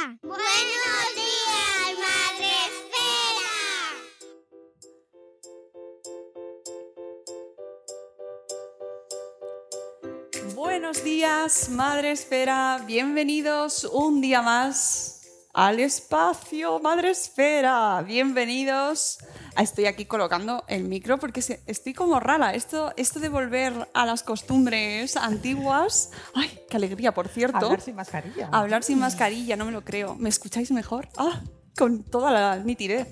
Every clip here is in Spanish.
Buenos días, Madre Esfera. Buenos días, Madre Esfera. Bienvenidos un día más al espacio Madre Esfera. Bienvenidos. Ah, Estoy aquí colocando el micro porque estoy como rara. Esto, esto de volver a las costumbres antiguas. ¡Ay, qué alegría, por cierto! Hablar sin mascarilla. Hablar sin mascarilla, no me lo creo. ¿Me escucháis mejor? ¡Ah! Con toda la nitidez.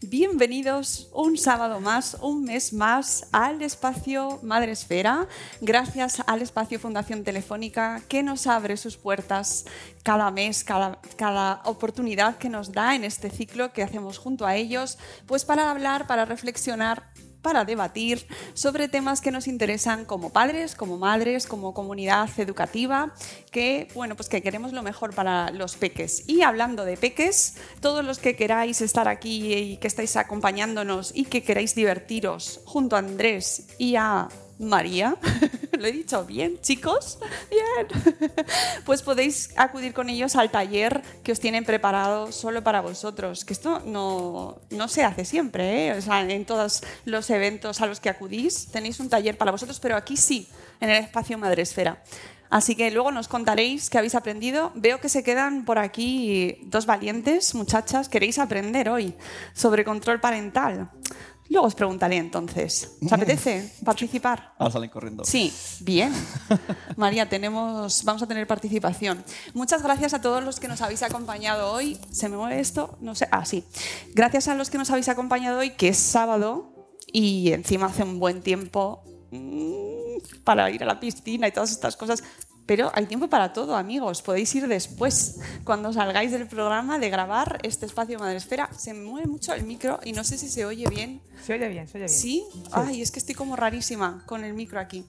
Bienvenidos un sábado más, un mes más al espacio Madre Esfera. Gracias al espacio Fundación Telefónica que nos abre sus puertas cada mes, cada, cada oportunidad que nos da en este ciclo que hacemos junto a ellos, pues para hablar, para reflexionar para debatir sobre temas que nos interesan como padres, como madres, como comunidad educativa, que bueno, pues que queremos lo mejor para los peques. Y hablando de peques, todos los que queráis estar aquí y que estáis acompañándonos y que queráis divertiros junto a Andrés y a María, lo he dicho bien, chicos, bien, pues podéis acudir con ellos al taller que os tienen preparado solo para vosotros, que esto no, no se hace siempre, ¿eh? en todos los eventos a los que acudís tenéis un taller para vosotros, pero aquí sí, en el espacio Madresfera. Así que luego nos contaréis qué habéis aprendido. Veo que se quedan por aquí dos valientes muchachas. ¿Queréis aprender hoy sobre control parental? Luego os preguntaré entonces. ¿Os apetece participar? Ahora salen corriendo. Sí, bien. María, tenemos, vamos a tener participación. Muchas gracias a todos los que nos habéis acompañado hoy. ¿Se me mueve esto? No sé. Ah, sí. Gracias a los que nos habéis acompañado hoy, que es sábado y encima hace un buen tiempo mm, para ir a la piscina y todas estas cosas. Pero hay tiempo para todo, amigos. Podéis ir después, cuando salgáis del programa, de grabar este espacio Madresfera. Se me mueve mucho el micro y no sé si se oye bien. Se oye bien, se oye bien. ¿Sí? Ay, es que estoy como rarísima con el micro aquí.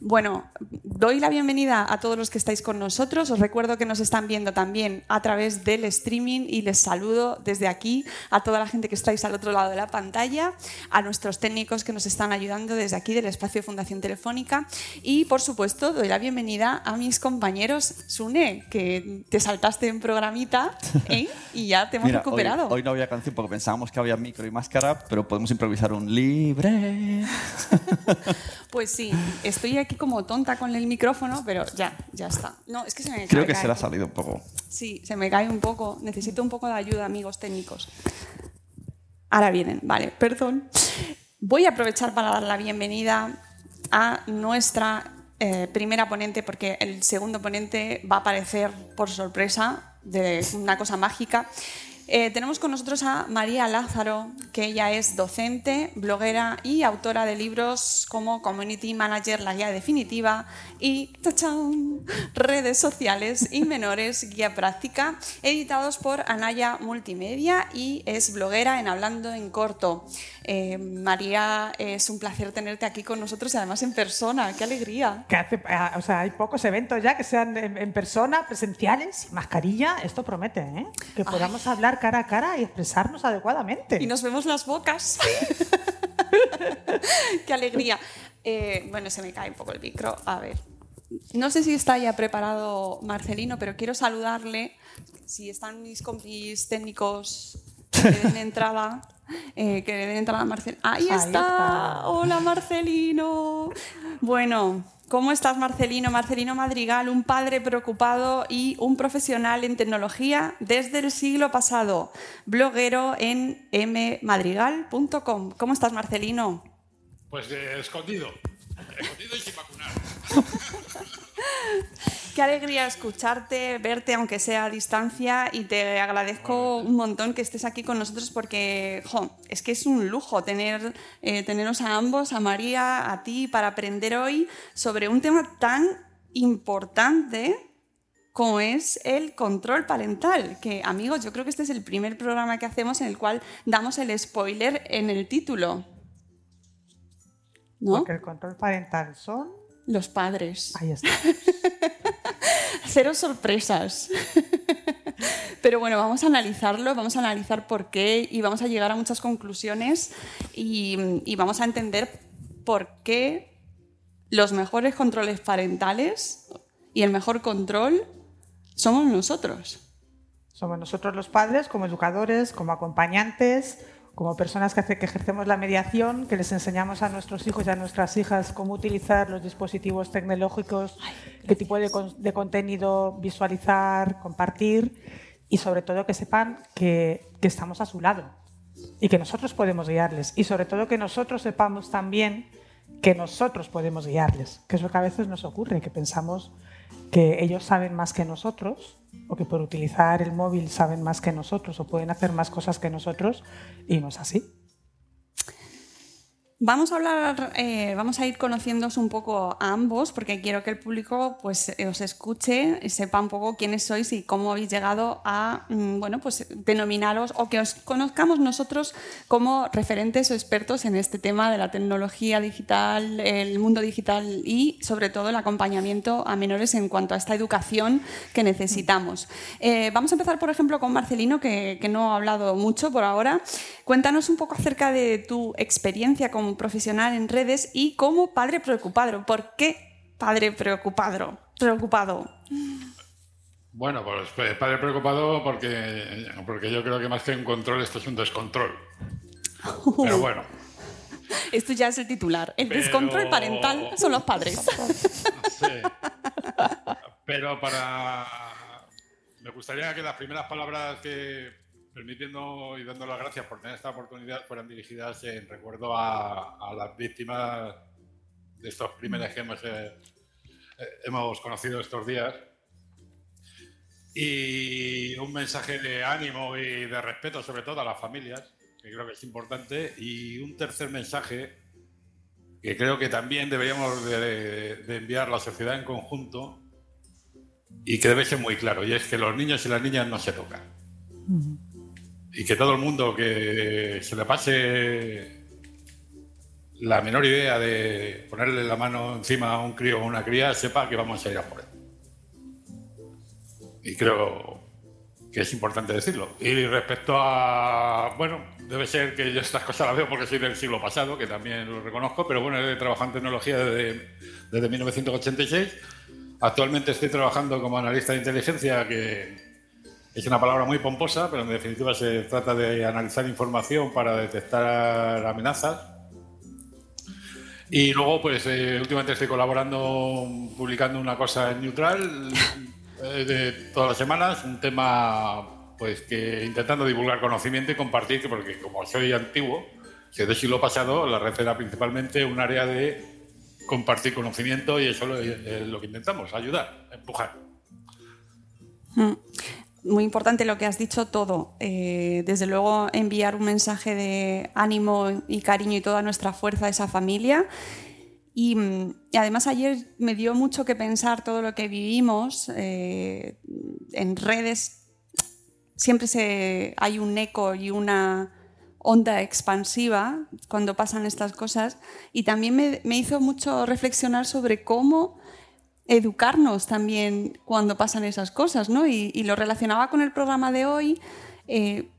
Bueno, doy la bienvenida a todos los que estáis con nosotros. Os recuerdo que nos están viendo también a través del streaming y les saludo desde aquí a toda la gente que estáis al otro lado de la pantalla, a nuestros técnicos que nos están ayudando desde aquí del espacio Fundación Telefónica y, por supuesto, doy la bienvenida a mis compañeros. Sune, que te saltaste en programita ¿eh? y ya te hemos Mira, hoy, recuperado. hoy no había canción porque pensábamos que había micro y máscara, pero podemos improvisar un libre. Pues sí, estoy aquí como tonta con el micrófono, pero ya, ya está. No, es que se me Creo cae- que cae. se le ha salido un poco. Sí, se me cae un poco. Necesito un poco de ayuda, amigos técnicos. Ahora vienen, vale, perdón. Voy a aprovechar para dar la bienvenida a nuestra eh, primera ponente, porque el segundo ponente va a aparecer por sorpresa de una cosa mágica. Eh, tenemos con nosotros a María Lázaro, que ella es docente, bloguera y autora de libros como Community Manager, la guía definitiva y ¡tachán! redes sociales y menores, guía práctica, editados por Anaya Multimedia y es bloguera en Hablando en Corto. Eh, María, es un placer tenerte aquí con nosotros y además en persona. ¡Qué alegría! Que hace, ah, o sea, hay pocos eventos ya que sean en, en persona, presenciales, sin mascarilla. Esto promete, ¿eh? Que podamos hablar cara a cara y expresarnos adecuadamente. Y nos vemos las bocas. ¡Qué alegría! Eh, bueno, se me cae un poco el micro. A ver. No sé si está ya preparado Marcelino, pero quiero saludarle. Si están mis compis técnicos que den entrada, eh, que le den entrada a Marcelino. ¡Ahí, Ahí está! está. ¡Hola, Marcelino! Bueno, ¿Cómo estás, Marcelino? Marcelino Madrigal, un padre preocupado y un profesional en tecnología desde el siglo pasado, bloguero en mmadrigal.com. ¿Cómo estás, Marcelino? Pues eh, escondido, escondido y sin vacunar. Qué alegría escucharte, verte, aunque sea a distancia, y te agradezco un montón que estés aquí con nosotros porque jo, es que es un lujo tener, eh, teneros a ambos, a María, a ti, para aprender hoy sobre un tema tan importante como es el control parental. Que, amigos, yo creo que este es el primer programa que hacemos en el cual damos el spoiler en el título. ¿No? Porque el control parental son. Los padres. Ahí está. Cero sorpresas. Pero bueno, vamos a analizarlo, vamos a analizar por qué y vamos a llegar a muchas conclusiones y, y vamos a entender por qué los mejores controles parentales y el mejor control somos nosotros. Somos nosotros los padres, como educadores, como acompañantes, como personas que, hace, que ejercemos la mediación, que les enseñamos a nuestros hijos y a nuestras hijas cómo utilizar los dispositivos tecnológicos, qué tipo de, de contenido visualizar, compartir y sobre todo que sepan que, que estamos a su lado y que nosotros podemos guiarles y sobre todo que nosotros sepamos también que nosotros podemos guiarles, que es lo que a veces nos ocurre, que pensamos que ellos saben más que nosotros o que por utilizar el móvil saben más que nosotros o pueden hacer más cosas que nosotros y no es así. Vamos a hablar, eh, vamos a ir conociéndoos un poco a ambos, porque quiero que el público pues, os escuche sepa un poco quiénes sois y cómo habéis llegado a mm, bueno, pues, denominaros o que os conozcamos nosotros como referentes o expertos en este tema de la tecnología digital, el mundo digital y sobre todo el acompañamiento a menores en cuanto a esta educación que necesitamos. Eh, vamos a empezar, por ejemplo, con Marcelino, que, que no ha hablado mucho por ahora. Cuéntanos un poco acerca de tu experiencia como profesional en redes y como padre preocupado. ¿Por qué padre preocupado? Preocupado. Bueno, pues eh, padre preocupado porque, porque yo creo que más que un control esto es un descontrol. Pero bueno, Esto ya es el titular. El Pero- descontrol parental son los padres. sí. Pero para... Me gustaría que las primeras palabras que, permitiendo y dando las gracias por tener esta oportunidad, fueran dirigidas en recuerdo a, las víctimas de estos crímenes que hemos, eh, hemos conocido estos días. Y un mensaje de ánimo y de respeto, sobre todo a las familias, que creo que es importante. Y un tercer mensaje que creo que también deberíamos de, de enviar la sociedad en conjunto y que debe ser muy claro, y es que los niños y las niñas no se tocan. Y que todo el mundo que se le pase la menor idea de ponerle la mano encima a un crío o una cría sepa que vamos a ir a por él. Y creo que es importante decirlo. Y respecto a, bueno, debe ser que yo estas cosas las veo porque soy del siglo pasado, que también lo reconozco, pero bueno, he trabajado en tecnología desde, desde 1986. Actualmente estoy trabajando como analista de inteligencia, que es una palabra muy pomposa, pero en definitiva se trata de analizar información para detectar amenazas. Y luego, pues eh, últimamente estoy colaborando, publicando una cosa en Neutral eh, de todas las semanas, un tema pues que intentando divulgar conocimiento y compartir, que porque como soy antiguo, soy del siglo pasado, la red era principalmente un área de compartir conocimiento y eso es lo, que intentamos, ayudar, empujar. Muy importante lo que has dicho todo. Eh, desde luego enviar un mensaje de ánimo y cariño y toda nuestra fuerza a esa familia. Y, mm, y además ayer me dio mucho que pensar todo lo que vivimos eh, en redes. Siempre se, hay un eco y una onda expansiva cuando pasan estas cosas. Y también me, me hizo mucho reflexionar sobre cómo educarnos también cuando pasan esas cosas, ¿no? Y, lo relacionaba con el programa de hoy, eh,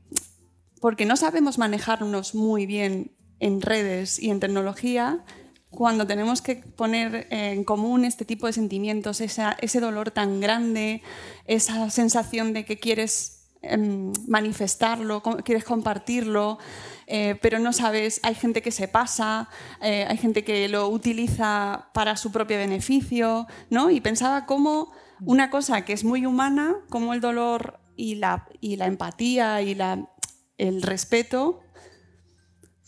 porque no sabemos manejarnos muy bien en redes y en tecnología cuando tenemos que poner en común este tipo de sentimientos, ese dolor tan grande, esa sensación de que quieres manifestarlo, com- quieres compartirlo, eh, pero no sabes, hay gente que se pasa, eh, hay gente que lo utiliza para su propio beneficio, ¿no? Y pensaba cómo una cosa que es muy humana, como el dolor y la, empatía y el respeto,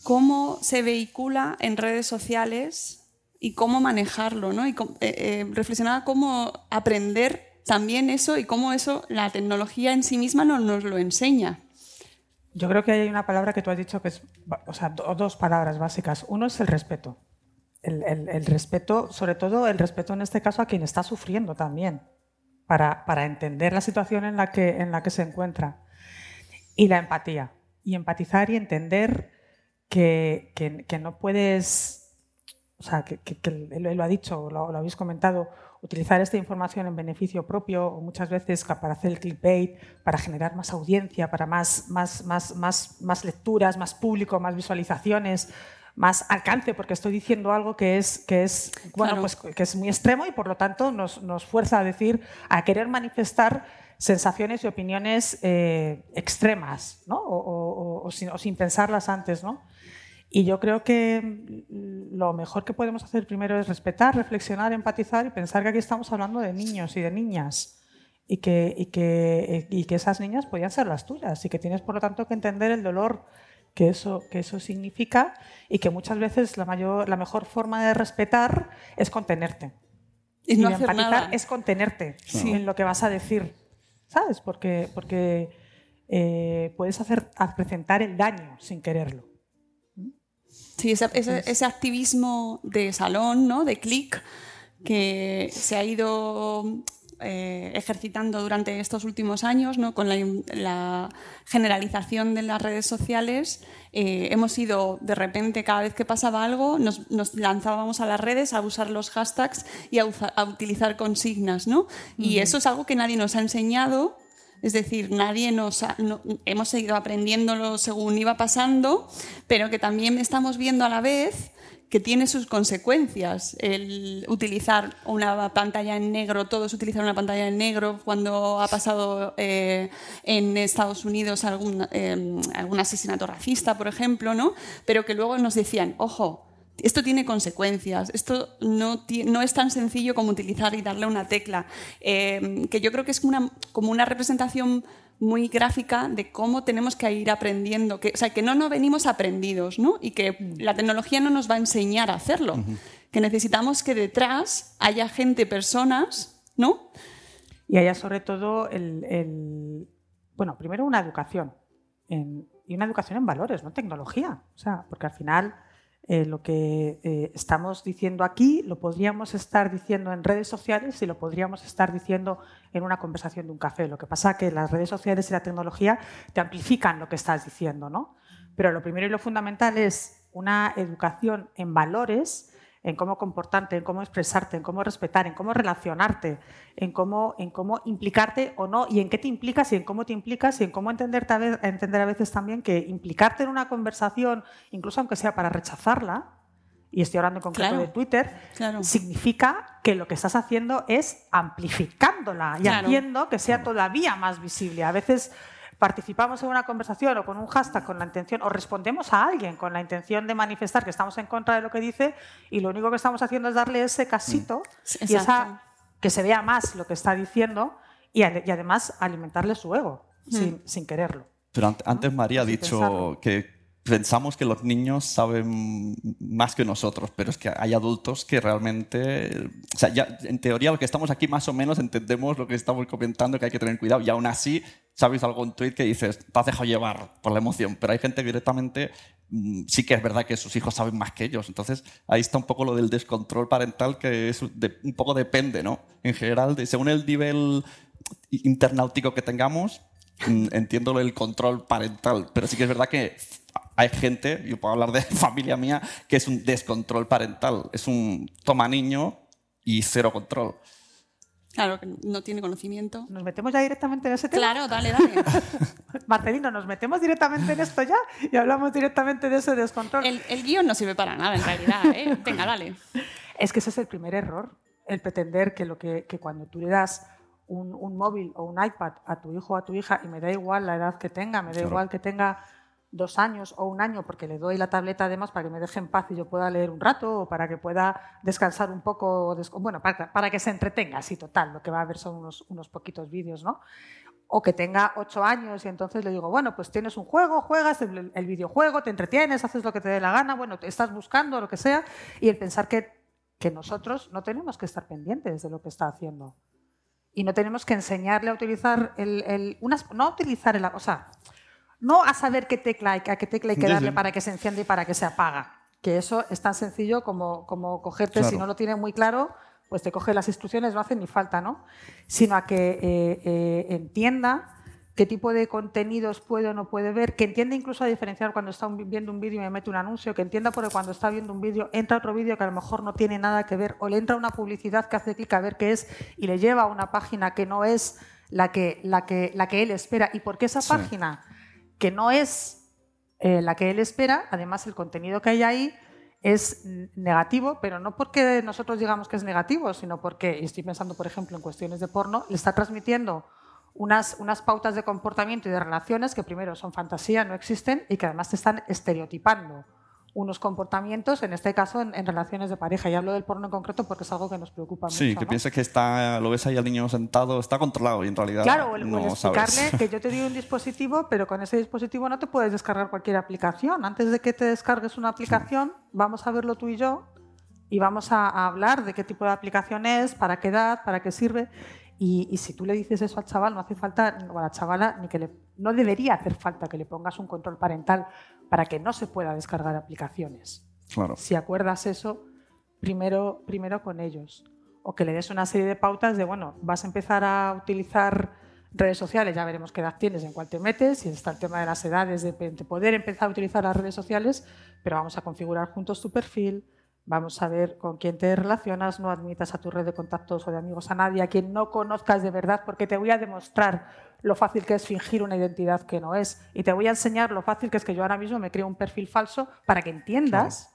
cómo se vehicula en redes sociales y cómo manejarlo, ¿no? Y eh, reflexionaba cómo aprender también eso y cómo eso, la tecnología en sí misma no nos lo enseña. Yo creo que hay una palabra que tú has dicho que es, o sea, do- dos palabras básicas. Uno es el respeto. El, el- respeto, sobre todo el respeto en este caso a quien está sufriendo también, para, para entender la situación en la, que, en la que se encuentra. Y la empatía. Y empatizar y entender que, que- que no puedes, o sea, que, que- lo ha dicho, lo, lo habéis comentado, utilizar esta información en beneficio propio o muchas veces para hacer el clickbait, para generar más audiencia, para más, más, más, más, más lecturas, más público, más visualizaciones, más alcance, porque estoy diciendo algo que es, que es, bueno, Claro. pues, que es muy extremo y por lo tanto nos, nos fuerza a decir, a querer manifestar sensaciones y opiniones eh, extremas, ¿no? o, o- o- o sin, o sin pensarlas antes. ¿no? Y yo creo que mm, lo mejor que podemos hacer primero es respetar, reflexionar, empatizar y pensar que aquí estamos hablando de niños y de niñas y que, y que, y que esas niñas podían ser las tuyas y que tienes por lo tanto que entender el dolor que eso, que eso significa y que muchas veces la, mayor, la mejor forma de respetar es contenerte. Y no hacer empatizar nada. es contenerte Sí. en lo que vas a decir, ¿sabes? Porque, porque eh, puedes hacer acrecentar el daño sin quererlo. Sí, ese, ese- ese activismo de salón, ¿no? de click, que se ha ido eh, ejercitando durante estos últimos años, ¿no? con la, la generalización de las redes sociales, eh, hemos ido de repente, cada vez que pasaba algo, nos, nos lanzábamos a las redes a usar los hashtags y a, usa- a utilizar consignas. ¿no? Y eso es algo que nadie nos ha enseñado es decir, nadie nos ha- hemos seguido aprendiéndolo según iba pasando, pero que también estamos viendo a la vez que tiene sus consecuencias el utilizar una pantalla en negro, todos utilizan una pantalla en negro cuando ha pasado eh, en Estados Unidos algún, eh, algún asesinato racista, por ejemplo, ¿no? pero que luego nos decían, ojo, esto tiene consecuencias, esto no, no es tan sencillo como utilizar y darle una tecla, Eh, que yo creo que es una, como una representación muy gráfica de cómo tenemos que ir aprendiendo, que, o sea, que no nos venimos aprendidos ¿no? y que la tecnología no nos va a enseñar a hacerlo, que necesitamos que detrás haya gente, personas, ¿no? Y haya sobre todo el, el- bueno, primero una educación en- y una educación en valores, no tecnología. O sea, porque al final eh, lo que eh, estamos diciendo aquí lo podríamos estar diciendo en redes sociales y lo podríamos estar diciendo en una conversación de un café. Lo que pasa es que las redes sociales y la tecnología te amplifican lo que estás diciendo, ¿no? Pero lo primero y lo fundamental es una educación en valores en cómo comportarte, en cómo expresarte, en cómo respetar, en cómo relacionarte, en cómo, en cómo implicarte o no, y en qué te implicas y en cómo te implicas y en cómo entenderte a ve- entender a veces también que implicarte en una conversación, incluso aunque sea para rechazarla, y estoy hablando en concreto Claro. de Twitter, Claro. significa que lo que estás haciendo es amplificándola y Claro. haciendo que sea todavía más visible. A veces participamos en una conversación o con un hashtag con la intención, o respondemos a alguien con la intención de manifestar que estamos en contra de lo que dice y lo único que estamos haciendo es darle ese casito Mm. y esa, que se vea más lo que está diciendo y, además alimentarle su ego Mm. sin, sin quererlo. Pero ant- antes María ha dicho que pensamos que los niños saben más que nosotros, pero es que hay adultos que realmente, o sea, ya en teoría lo que estamos aquí más o menos entendemos lo que estamos comentando, que hay que tener cuidado, y aún así sabéis algún tuit que dices, te has dejado llevar por la emoción, pero hay gente que directamente mm, sí que es verdad que sus hijos saben más que ellos, entonces ahí está un poco lo del descontrol parental que es de- un poco depende, ¿no? En general, de- según el nivel internautica que tengamos, mm, entiendo el control parental, pero sí que es verdad que hay gente, yo puedo hablar de familia mía, que es un descontrol parental, es un toma niño y cero control. Claro, que no tiene conocimiento. ¿Nos metemos ya directamente en ese tema? Claro, dale, dale. Marcelino, ¿nos metemos directamente en esto ya y hablamos directamente de ese descontrol? El, el guion no sirve para nada, en realidad. ¿eh? Venga, dale. Es que ese es el primer error, el pretender que, lo que, que cuando tú le das un, un móvil o un iPad a tu hijo o a tu hija y me da igual la edad que tenga, me da Claro. igual que tenga dos años o un año porque le doy la tableta además para que me deje en paz y yo pueda leer un rato o para que pueda descansar un poco, bueno, para, para que se entretenga, así total, lo que va a ver son unos, unos poquitos vídeos, ¿no? O que tenga ocho años y entonces le digo, bueno, pues tienes un juego, juegas el, el videojuego, te entretienes, haces lo que te dé la gana, bueno, te estás buscando lo que sea y el pensar que, que nosotros no tenemos que estar pendientes de lo que está haciendo. Y no tenemos que enseñarle a utilizar el, el- unas, no utilizar el, o sea, no a saber qué tecla hay, a qué tecla hay que darle sí. para que se encienda y para que se apaga. Que eso es tan sencillo como, como cogerte, Claro. si no lo tiene muy claro, pues te coge las instrucciones, no hace ni falta, ¿no? Sino a que eh, eh, entienda qué tipo de contenidos puede o no puede ver, que entienda incluso a diferenciar cuando está un- viendo un vídeo y me mete un anuncio, que entienda porque cuando está viendo un vídeo entra otro vídeo que a lo mejor no tiene nada que ver, o le entra una publicidad que hace clic a ver qué es y le lleva a una página que no es la que, la que, la que él espera. Y porque esa Sí. página que no es eh, la que él espera, además el contenido que hay ahí es negativo, pero no porque nosotros digamos que es negativo, sino porque, y estoy pensando por ejemplo en cuestiones de porno, le está transmitiendo unas, unas pautas de comportamiento y de relaciones que primero son fantasía, no existen, y que además te están estereotipando unos comportamientos, en este caso en, en relaciones de pareja. Y hablo del porno en concreto porque es algo que nos preocupa Sí, mucho. que ¿no? que está, lo ves ahí al niño sentado, está controlado y en realidad Claro, o el, o el no explicarle sabes. que yo te doy un dispositivo, pero con ese dispositivo no te puedes descargar cualquier aplicación. Antes de que te descargues una aplicación, vamos a verlo tú y yo y vamos a, a hablar de qué tipo de aplicación es, para qué edad, para qué sirve. Y, y si tú le dices eso al chaval, no hace falta, o a la chavala, ni que le, no debería hacer falta que le pongas un control parental para que no se pueda descargar aplicaciones Claro. si acuerdas eso primero, primero con ellos. O que le des una serie de pautas de, bueno, vas a empezar a utilizar redes sociales, ya veremos qué edad tienes, en cuál te metes, y está el tema de las edades, de, de poder empezar a utilizar las redes sociales, pero vamos a configurar juntos tu perfil, vamos a ver con quién te relacionas, no admitas a tu red de contactos o de amigos a nadie, a quien no conozcas de verdad, porque te voy a demostrar lo fácil que es fingir una identidad que no es, y te voy a enseñar lo fácil que es que yo ahora mismo me creo un perfil falso para que entiendas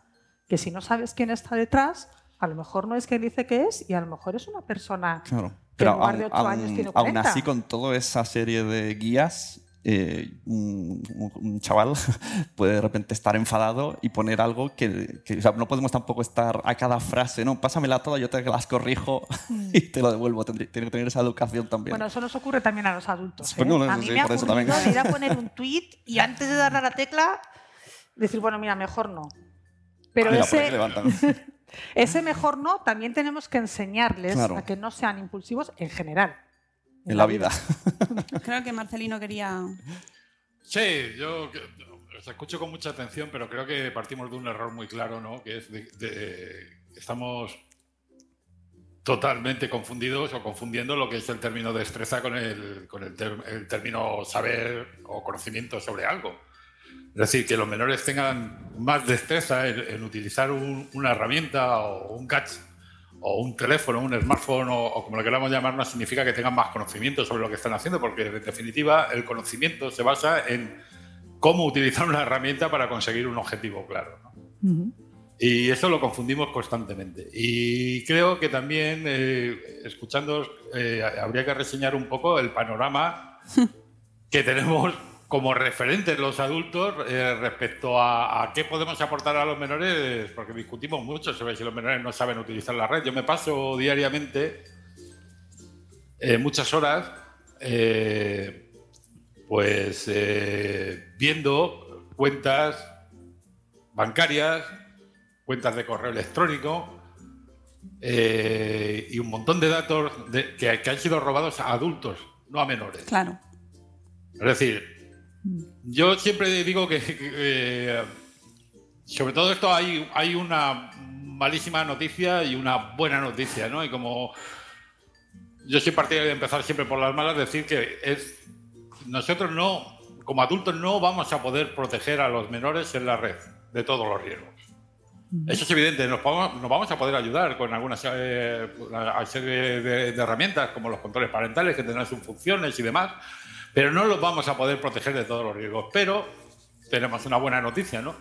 que si no sabes quién está detrás, a lo mejor no es quien dice que es y a lo mejor es una persona Claro. que Pero en lugar aún, de 8 aún- años tiene aún 40. así, con toda esa serie de guías, eh, un, chaval puede de repente estar enfadado y poner algo que, que- o sea, no podemos tampoco estar a cada frase, no, pásamela toda, yo te las corrijo y te lo devuelvo. Tiene que tener esa educación también. Bueno, eso nos ocurre también a los adultos. Pues ¿eh? no, no, a mí sí, me ha ocurrido ir a poner un tweet y antes de darle a la tecla decir, bueno, mira, mejor no. Pero Mira, ese, ese mejor no también tenemos que enseñarles Claro. a que no sean impulsivos en general. En la vida. Creo que Marcelino quería. Sí, yo os escucho con mucha atención, pero creo que partimos de un error muy claro, ¿no? Que es de, de- estamos totalmente confundidos o confundiendo lo que es el término destreza con el, con el, ter- el término saber o conocimiento sobre algo. Es decir, que los menores tengan más destreza en, en utilizar un- una herramienta o un gadget o un teléfono, un smartphone o, o como lo queramos llamar, no significa que tengan más conocimiento sobre lo que están haciendo, porque en definitiva el conocimiento se basa en cómo utilizar una herramienta para conseguir un objetivo claro. ¿no? Y eso lo confundimos constantemente. Y creo que también, eh, escuchando, eh, habría que reseñar un poco el panorama que tenemos como referentes los adultos eh, respecto a, a qué podemos aportar a los menores, porque discutimos mucho sobre si los menores no saben utilizar la red. Yo me paso diariamente eh, muchas horas eh, pues eh, viendo cuentas bancarias, cuentas de correo electrónico y un montón de datos de- que, que han sido robados a adultos, no a menores. Claro. Es decir, yo siempre digo que, eh, sobre todo esto hay, hay una malísima noticia y una buena noticia, ¿no? Y como yo soy partidario de empezar siempre por las malas, decir que es nosotros no, como adultos, no vamos a poder proteger a los menores en la red de todos los riesgos. Eso es evidente, nos vamos, nos vamos a poder ayudar con algunas eh, serie de, de herramientas como los controles parentales que tendrán sus funciones y demás, pero no los vamos a poder proteger de todos los riesgos. Pero tenemos una buena noticia, ¿no?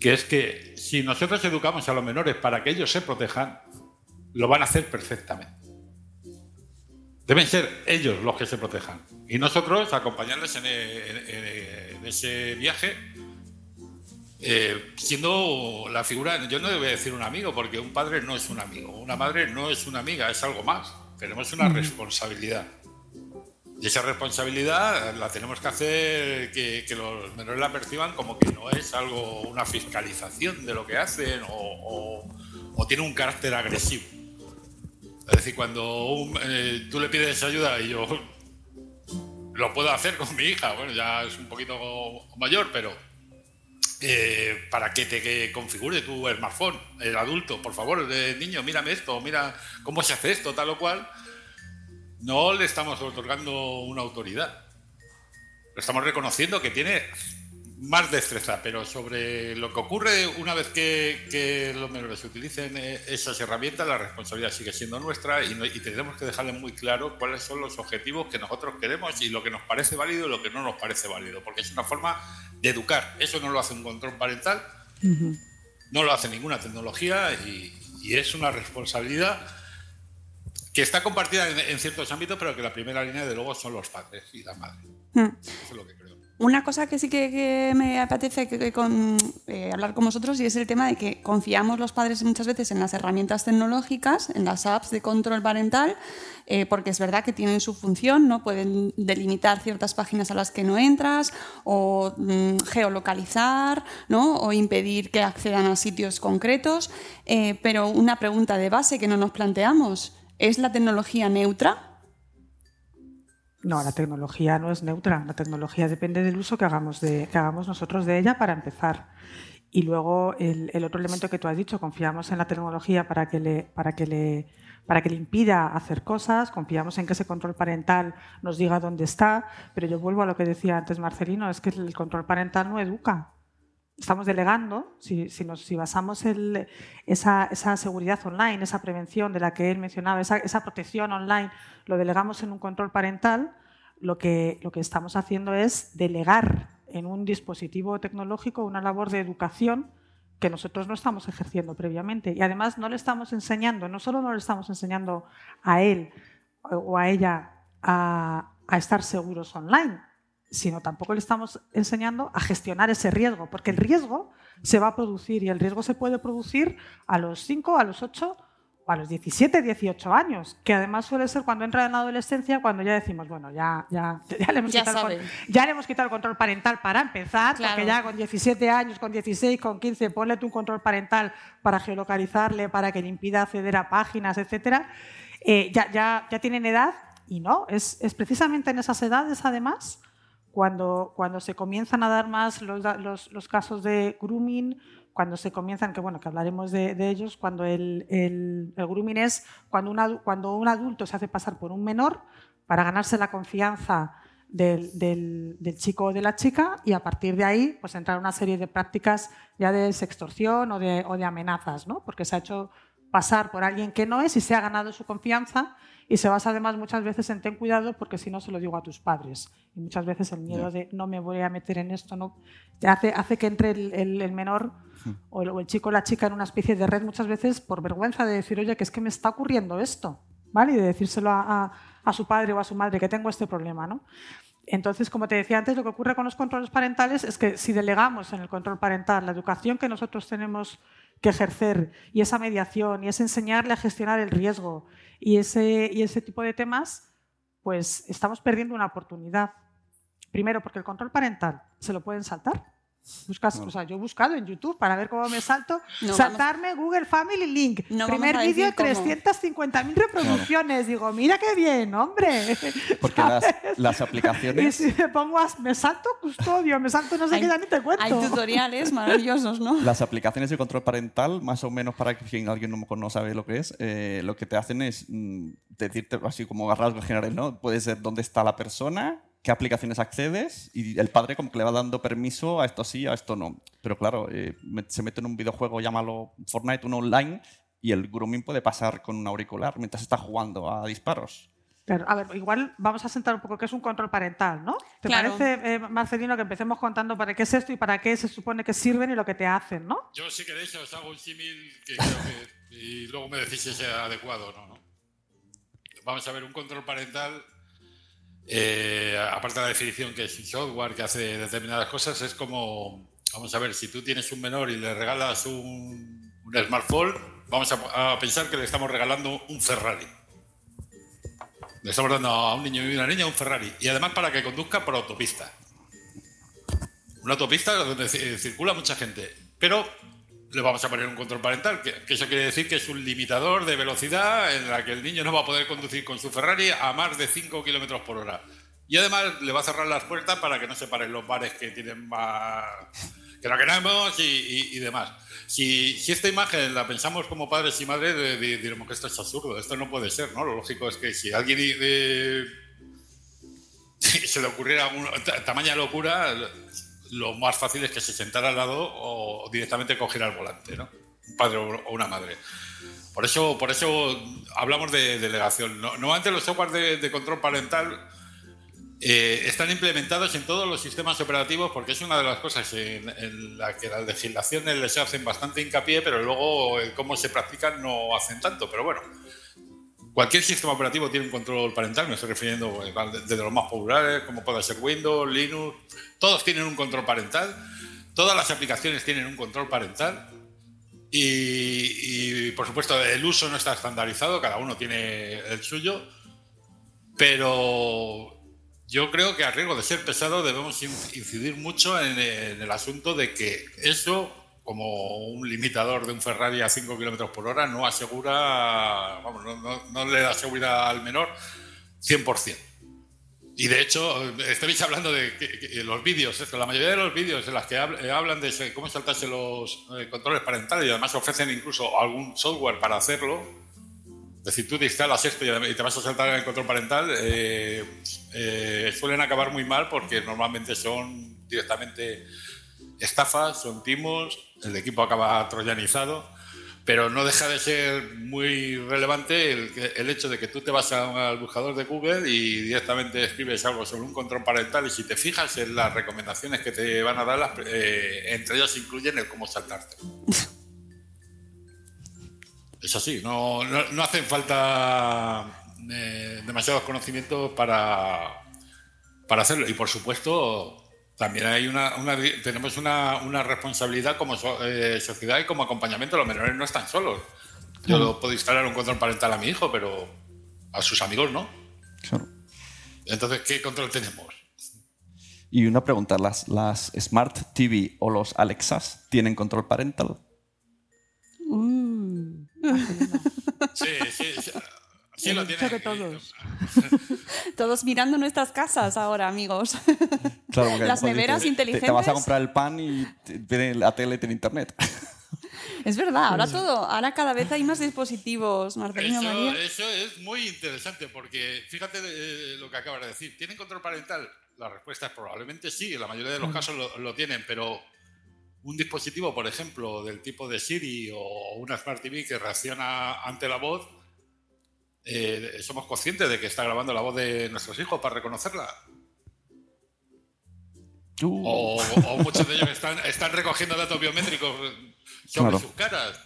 Que es que si nosotros educamos a los menores para que ellos se protejan, lo van a hacer perfectamente. Deben ser ellos los que se protejan. Y nosotros acompañarles en, en ese viaje eh, siendo la figura, yo no debo decir un amigo, porque un padre no es un amigo, una madre no es una amiga, es algo más. Tenemos una responsabilidad. Y esa responsabilidad la tenemos que hacer que, los menores la perciban como que no es algo, una fiscalización de lo que hacen o, tiene un carácter agresivo. Es decir, cuando eh, tú le pides ayuda y yo lo puedo hacer con mi hija, bueno, ya es un poquito mayor, pero eh, para que te configure tu smartphone, el adulto, por favor, niño, mírame esto, mira cómo se hace esto, tal o cual, no le estamos otorgando una autoridad. Lo estamos reconociendo que tiene más destreza, pero sobre lo que ocurre una vez que, los menores utilicen eh, esas herramientas, la responsabilidad sigue siendo nuestra y, y, tenemos que dejarle muy claro cuáles son los objetivos que nosotros queremos y lo que nos parece válido y lo que no nos parece válido, porque es una forma de educar. Eso no lo hace un control parental, no lo hace ninguna tecnología y, es una responsabilidad que está compartida en, ciertos ámbitos, pero que la primera línea, de luego, son los padres y la madre. Mm. Eso es lo que creo. Una cosa que sí que, me apetece que, con, eh, hablar con vosotros y es el tema de que confiamos los padres muchas veces en las herramientas tecnológicas, en las apps de control parental, eh, porque es verdad que tienen su función, ¿no? Pueden delimitar ciertas páginas a las que no entras o mm, geolocalizar, ¿no? O impedir que accedan a sitios concretos. Eh, pero una pregunta de base que no nos planteamos, ¿es la tecnología neutra? No, la tecnología no es neutra. La tecnología depende del uso que hagamos, de, que hagamos nosotros de ella para empezar. Y luego el, otro elemento que tú has dicho, confiamos en la tecnología para que le, para que le, para que le impida hacer cosas, confiamos en que ese control parental nos diga dónde está, pero yo vuelvo a lo que decía antes Marcelino, es que el control parental no educa. Estamos delegando, si, basamos esa, seguridad online, esa prevención de la que él mencionaba, esa, protección online, lo delegamos en un control parental, lo que, estamos haciendo es delegar en un dispositivo tecnológico una labor de educación que nosotros no estamos ejerciendo previamente. Y además no le estamos enseñando, no solo no le estamos enseñando a él o a ella a estar seguros online, sino tampoco le estamos enseñando a gestionar ese riesgo, porque el riesgo se va a producir y el riesgo se puede producir a los 5, a los 8 o a los 17, 18 años, que además suele ser cuando entra en la adolescencia, cuando ya decimos, bueno, ya, ya, ya, le, hemos quitado el, ya le hemos quitado el control parental para empezar, porque ya con 17 años, con 16, con 15, ponle tu control parental para geolocalizarle, para que le impida acceder a páginas, etcétera, eh, ya, ya, ya tienen edad y no, es, es precisamente en esas edades, además, cuando, cuando se comienzan a dar más los, los, casos de grooming, cuando se comienzan, que bueno, que hablaremos de, ellos, cuando el, el, grooming es cuando, una, cuando un adulto se hace pasar por un menor para ganarse la confianza del, del, chico o de la chica y a partir de ahí pues entrar una serie de prácticas ya de sextorsión o de, o de amenazas, ¿no? porque se ha hecho pasar por alguien que no es y se ha ganado su confianza y se basa además muchas veces en ten cuidado porque si no se lo digo a tus padres. Y muchas veces el miedo de no me voy a meter en esto no hace, hace que entre el, el, menor hmm. o el, o el, chico o la chica en una especie de red muchas veces por vergüenza de decir, oye, que es que me está ocurriendo esto, ¿vale? Y de decírselo a, a, su padre o a su madre que tengo este problema, ¿no? Entonces, como te decía antes, lo que ocurre con los controles parentales es que si delegamos en el control parental la educación que nosotros tenemos que ejercer y esa mediación y es enseñarle a gestionar el riesgo y ese, y ese tipo de temas, pues estamos perdiendo una oportunidad. Primero, porque el control parental se lo pueden saltar. Buscas, o sea, yo he buscado en YouTube para ver cómo me salto. saltarme Google Family Link. Primer vídeo, 350.000 reproducciones. Digo, mira qué bien, hombre. Porque las, aplicaciones. Y si me pongo, me salto custodio, me salto no sé qué, ya ni te cuento. Hay tutoriales maravillosos, ¿no? Las aplicaciones de control parental, más o menos para que si alguien no, no sabe lo que es, eh, lo que te hacen es mm, decirte así como rasgos generales, ¿no? Puede ser dónde está la persona qué aplicaciones accedes y el padre como que le va dando permiso a esto sí, a esto no. Pero claro, eh, se mete en un videojuego, llámalo Fortnite, uno online, y el grooming puede pasar con un auricular mientras está jugando a disparos. Claro, a ver, igual vamos a sentar un poco qué es un control parental, ¿no? ¿Te parece, eh, Marcelino, que empecemos contando para qué es esto y para qué se supone que sirven y lo que te hacen, ¿no? Yo, si queréis, os hago un símil que creo que. y luego me decís si es adecuado o no, ¿no? vamos a ver, un control parental, eh, aparte de la definición que es un software que hace determinadas cosas, es como, vamos a ver, si tú tienes un menor y le regalas un, smartphone, vamos a, a pensar que le estamos regalando un Ferrari. Le estamos dando a un niño y una niña un Ferrari. Y además para que conduzca por autopista. Una autopista donde ci- circula mucha gente. Pero le vamos a poner un control parental, que, eso quiere decir que es un limitador de velocidad en la que el niño no va a poder conducir con su Ferrari a más de 5 kilómetros por hora. Y además le va a cerrar las puertas para que no se paren los bares que tienen más. que no queremos y, demás. Si, esta imagen la pensamos como padres y madres, de- diremos que esto es absurdo, esto no puede ser, ¿no? Lo lógico es que si alguien eh, se le ocurriera una ta- tamaña locura, lo más fácil es que se sentara al lado o directamente cogiera el volante, ¿no? Un padre o una madre. Por eso, por eso hablamos de delegación. No- Normalmente los software de, de control parental eh, están implementados en todos los sistemas operativos porque es una de las cosas en, en la que las legislaciones les hacen bastante hincapié, pero luego eh, cómo se practican no hacen tanto. Pero bueno, cualquier sistema operativo tiene un control parental, me estoy refiriendo eh, desde los más populares, como puede ser Windows, Linux, todos tienen un control parental, todas las aplicaciones tienen un control parental. Y, por supuesto el uso no está estandarizado, cada uno tiene el suyo, pero yo creo que a riesgo de ser pesado debemos in- incidir mucho en el asunto de que eso, como un limitador de un Ferrari a 5 kilómetros por hora, no asegura, vamos, no, no- no le da seguridad al menor 100%. Y de hecho, estáis hablando de que- que los vídeos, esto, la mayoría de los vídeos en las que habl- hablan de cómo saltarse los eh, controles parentales y además ofrecen incluso algún software para hacerlo. Es decir, tú te instalas esto y te vas a saltar el control parental, eh, eh, suelen acabar muy mal porque normalmente son directamente estafas, son timos, el equipo acaba troyanizado, pero no deja de ser muy relevante el, hecho de que tú te vas a- al buscador de Google y directamente escribes algo sobre un control parental y si te fijas en las recomendaciones que te van a dar, las- eh, entre ellas incluyen el cómo saltarte. Es así, no, no, no hacen falta eh, demasiados conocimientos para, para hacerlo. Y por supuesto, también hay una, una- tenemos una, una responsabilidad como so- eh, sociedad y como acompañamiento. Los menores no están solos. Yo lo puedo instalar un control parental a mi hijo, pero a sus amigos no. Claro. Entonces, ¿qué control tenemos? Y una pregunta, ¿las, ¿las Smart TV o los Alexas tienen control parental? Mm. Sí, sí, sí. Lo todos. Todos mirando nuestras casas ahora, amigos. Claro, Las neveras dices, te- Te, vas a inteligentes. comprar el pan y tiene la tele, tiene internet. Es verdad, ahora todo, ahora cada vez hay más dispositivos, Marcelino Eso, María. eso es muy interesante porque fíjate eh, lo que acabas de decir. ¿Tienen control parental? La respuesta es probablemente sí, en la mayoría de los casos lo, lo tienen, pero un dispositivo, por ejemplo, del tipo de Siri o una Smart TV que reacciona ante la voz, eh, somos conscientes de que está grabando la voz de nuestros hijos para reconocerla. Uh, O, o muchos de ellos están, están recogiendo datos biométricos sobre Claro. sus caras.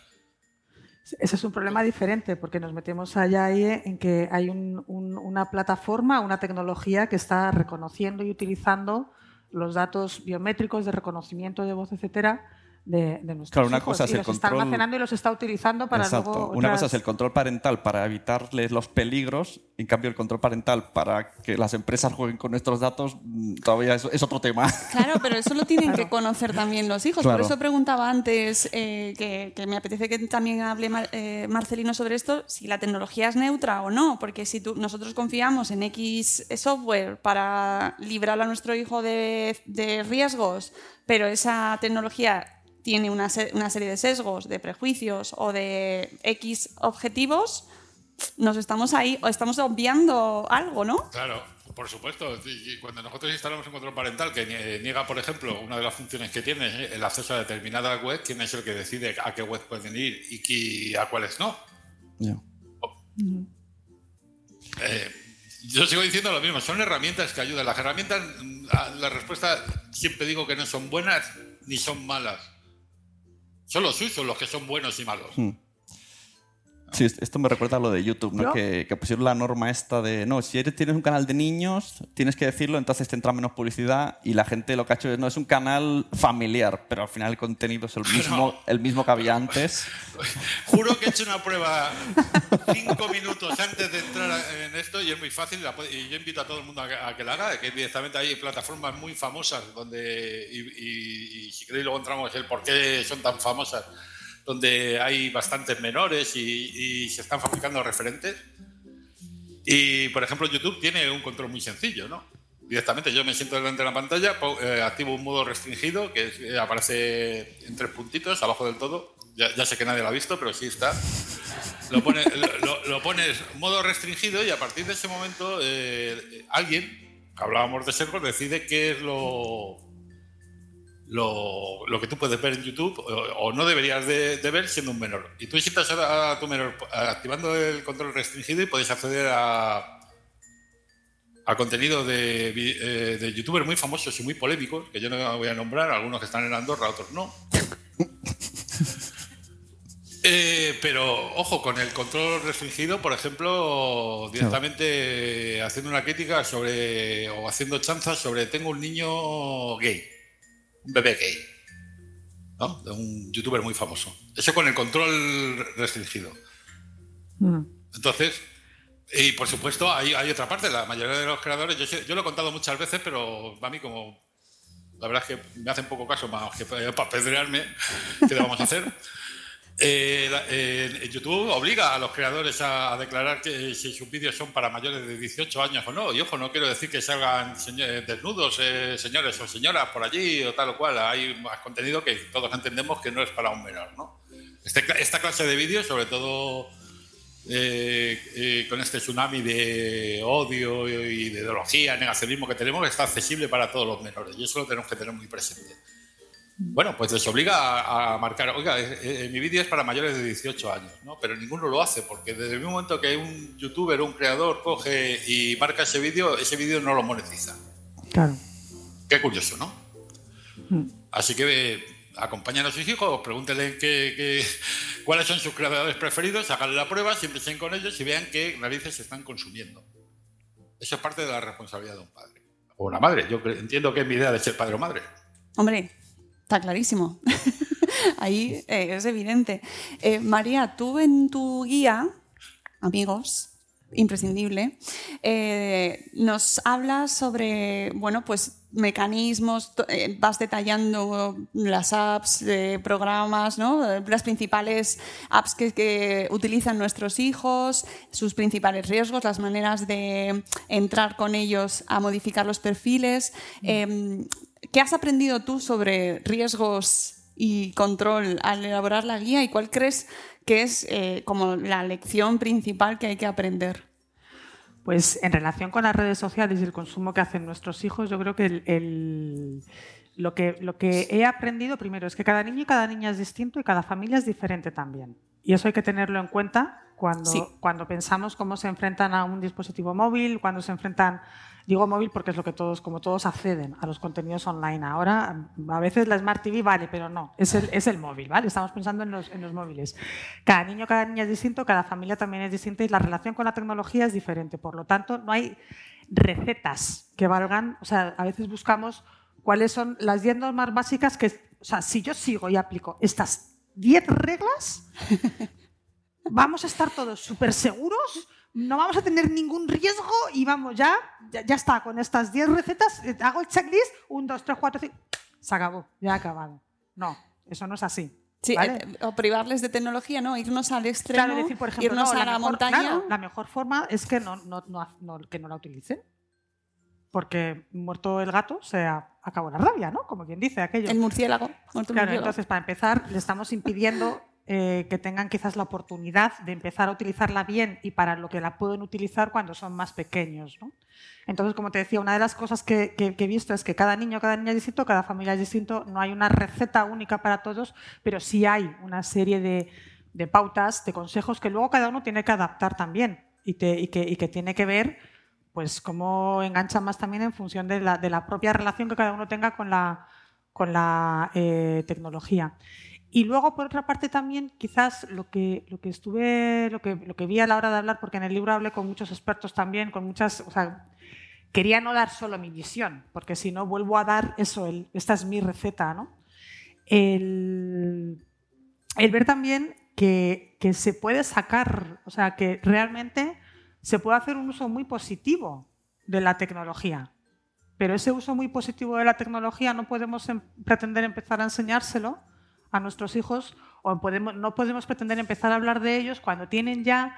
Ese es un problema diferente porque nos metemos allá ahí en que hay un- un- una plataforma, una tecnología que está reconociendo y utilizando los datos biométricos de reconocimiento de voz, etcétera, de, de nuestros Claro, una hijos. cosa es y el los está control- almacenando y los está utilizando para Exacto. luego Una cosa es el control parental para evitarles los peligros, en cambio el control parental para que las empresas jueguen con nuestros datos mm, todavía es, es otro tema. Claro, pero eso lo tienen que conocer también los hijos. Claro. Por eso preguntaba antes, eh, que, que me apetece que también hable Mar- eh, Marcelino sobre esto, si la tecnología es neutra o no. Porque si tú- nosotros confiamos en X software para librar a nuestro hijo de, de riesgos, pero esa tecnología tiene una, se- una serie de sesgos, de prejuicios o de X objetivos, nos estamos ahí, o estamos obviando algo, ¿no? Claro, por supuesto. Y- Cuando nosotros instalamos un control parental que nie- niega, por ejemplo, una de las funciones que tiene, eh, el acceso a determinada web, ¿quién es el que decide a qué web pueden ir y a cuáles no? Ya. Eh, yo sigo diciendo lo mismo, son herramientas que ayudan. Las herramientas, mm, la respuesta siempre digo que no son buenas ni son malas. Son los usos los que son buenos y malos. Hmm. Sí, esto me recuerda a lo de YouTube, ¿no? Que, que pusieron la norma esta de, no, si eres, tienes un canal de niños, tienes que decirlo, entonces te entra menos publicidad y la gente lo que ha hecho es, no, es un canal familiar, pero al final el contenido es el mismo, el mismo que había antes. Juro que he hecho una prueba cinco minutos antes de entrar en esto y es muy fácil. Y yo invito a todo el mundo a que, a que la haga, que directamente hay plataformas muy famosas donde, y, y- y si queréis luego entramos en el por qué son tan famosas, donde hay bastantes menores y, se están fabricando referentes. Y, por ejemplo, YouTube tiene un control muy sencillo, ¿no? Directamente yo me siento delante de la pantalla, eh, activo un modo restringido que eh, aparece en tres puntitos abajo del todo. Ya, sé que nadie lo ha visto, pero sí está. Lo, pone- lo- pones modo restringido y a partir de ese momento eh, alguien, hablábamos de servos, decide qué es lo, lo, lo que tú puedes ver en YouTube o, o no deberías de, de ver siendo un menor. Y tú visitas a, a tu menor activando el control restringido y puedes acceder a, a contenido de, eh, de youtubers muy famosos y muy polémicos, que yo no voy a nombrar, algunos que están en Andorra, otros no. Eh, pero ojo, con el control restringido, por ejemplo, directamente haciendo una crítica sobre o haciendo chanzas sobre tengo un niño gay, un bebé gay, ¿no? De un youtuber muy famoso. Eso con el control restringido. Mm. Entonces, y por supuesto, hay, hay otra parte, la mayoría de los creadores, yo, lo he contado muchas veces, pero a mí como la verdad es que me hacen poco caso más que para para apedrearme, ¿qué le vamos a hacer? Eh, eh, YouTube obliga a los creadores a, declarar que si sus vídeos son para mayores de 18 años o no. Y ojo, no quiero decir que salgan seño- eh, desnudos eh, señores o señoras por allí o tal o cual. Hay más contenido que todos entendemos que no es para un menor. ¿no? Este esta clase de vídeos, sobre todo eh, eh, con este tsunami de odio y de ideología, negacionismo que tenemos, está accesible para todos los menores. Y eso lo tenemos que tener muy presente. Bueno, pues les obliga a, a marcar, oiga, eh, eh, mi vídeo es para mayores de 18 años, ¿no? Pero ninguno lo hace, porque desde el mismo momento que un youtuber un creador coge y marca ese vídeo, ese vídeo no lo monetiza. Claro. Qué curioso, ¿no? Mm. Así que eh, acompañen a sus hijos, pregúntenle qué- qué- cuáles son sus creadores preferidos, háganle la prueba, siéntense con ellos y vean qué narices se están consumiendo. Eso es parte de la responsabilidad de un padre. O una madre. Yo entiendo que es mi idea de ser padre o madre. Hombre, está clarísimo. Ahí eh, es evidente. Eh, María, tú en tu guía, amigos, imprescindible, eh, nos hablas sobre, bueno, pues mecanismos, vas detallando las apps, programas, ¿no? las principales apps que, que utilizan nuestros hijos, sus principales riesgos, las maneras de entrar con ellos a modificar los perfiles. Eh, ¿Qué has aprendido tú sobre riesgos y control al elaborar la guía y cuál crees que es eh, como la lección principal que hay que aprender? Pues en relación con las redes sociales y el consumo que hacen nuestros hijos, yo creo que el- el- lo, que, lo que he aprendido primero es que cada niño y cada niña es distinto y cada familia es diferente también. Y eso hay que tenerlo en cuenta cuando, Sí. cuando pensamos cómo se enfrentan a un dispositivo móvil, cuando se enfrentan, digo móvil porque es lo que todos, como todos acceden a los contenidos online. Ahora, a veces la Smart TV vale, pero no, es el, es el móvil, ¿vale? Estamos pensando en los, en los móviles. Cada niño, cada niña es distinto, cada familia también es distinta y la relación con la tecnología es diferente. Por lo tanto, no hay recetas que valgan, o sea, a veces buscamos cuáles son las 10 normas básicas que, o sea, si yo sigo y aplico estas 10 reglas, vamos a estar todos súper seguros, no vamos a tener ningún riesgo y vamos, ya, ya, ya está, con estas 10 recetas, eh, hago el checklist, 1, 2, 3, 4, 5, se acabó, ya ha acabado. No, eso no es así. Sí, ¿vale? eh, o privarles de tecnología, ¿no? Irnos al extremo, Claro, decir, por ejemplo, irnos no, a la, mejor, montaña. claro, la mejor forma es que no, no, no- que no la utilicen. Porque muerto el gato se acabó la rabia, ¿no? Como quien dice aquello. El murciélago. muerto Claro, murciélago. entonces para empezar le estamos impidiendo eh, que tengan quizás la oportunidad de empezar a utilizarla bien y para lo que la pueden utilizar cuando son más pequeños. ¿no? Entonces, como te decía, una de las cosas que, he visto es que cada niño, cada niña es distinto, cada familia es distinto, no hay una receta única para todos, pero sí hay una serie de, pautas, de consejos que luego cada uno tiene que adaptar también y, que, tiene que ver pues cómo engancha más también en función de la, propia relación que cada uno tenga con la, con la eh, tecnología. Y luego, por otra parte, también quizás lo que, lo que estuve, lo que, lo que vi a la hora de hablar, porque en el libro hablé con muchos expertos también, con muchas, o sea, quería no dar solo mi visión, porque si no vuelvo a dar eso, el, esta es mi receta, ¿no? El, el ver también que, que, se puede sacar, o sea, que realmente se puede hacer un uso muy positivo de la tecnología. Pero ese uso muy positivo de la tecnología no podemos em, pretender empezar a enseñárselo a nuestros hijos o podemos, no podemos pretender empezar a hablar de ellos cuando tienen ya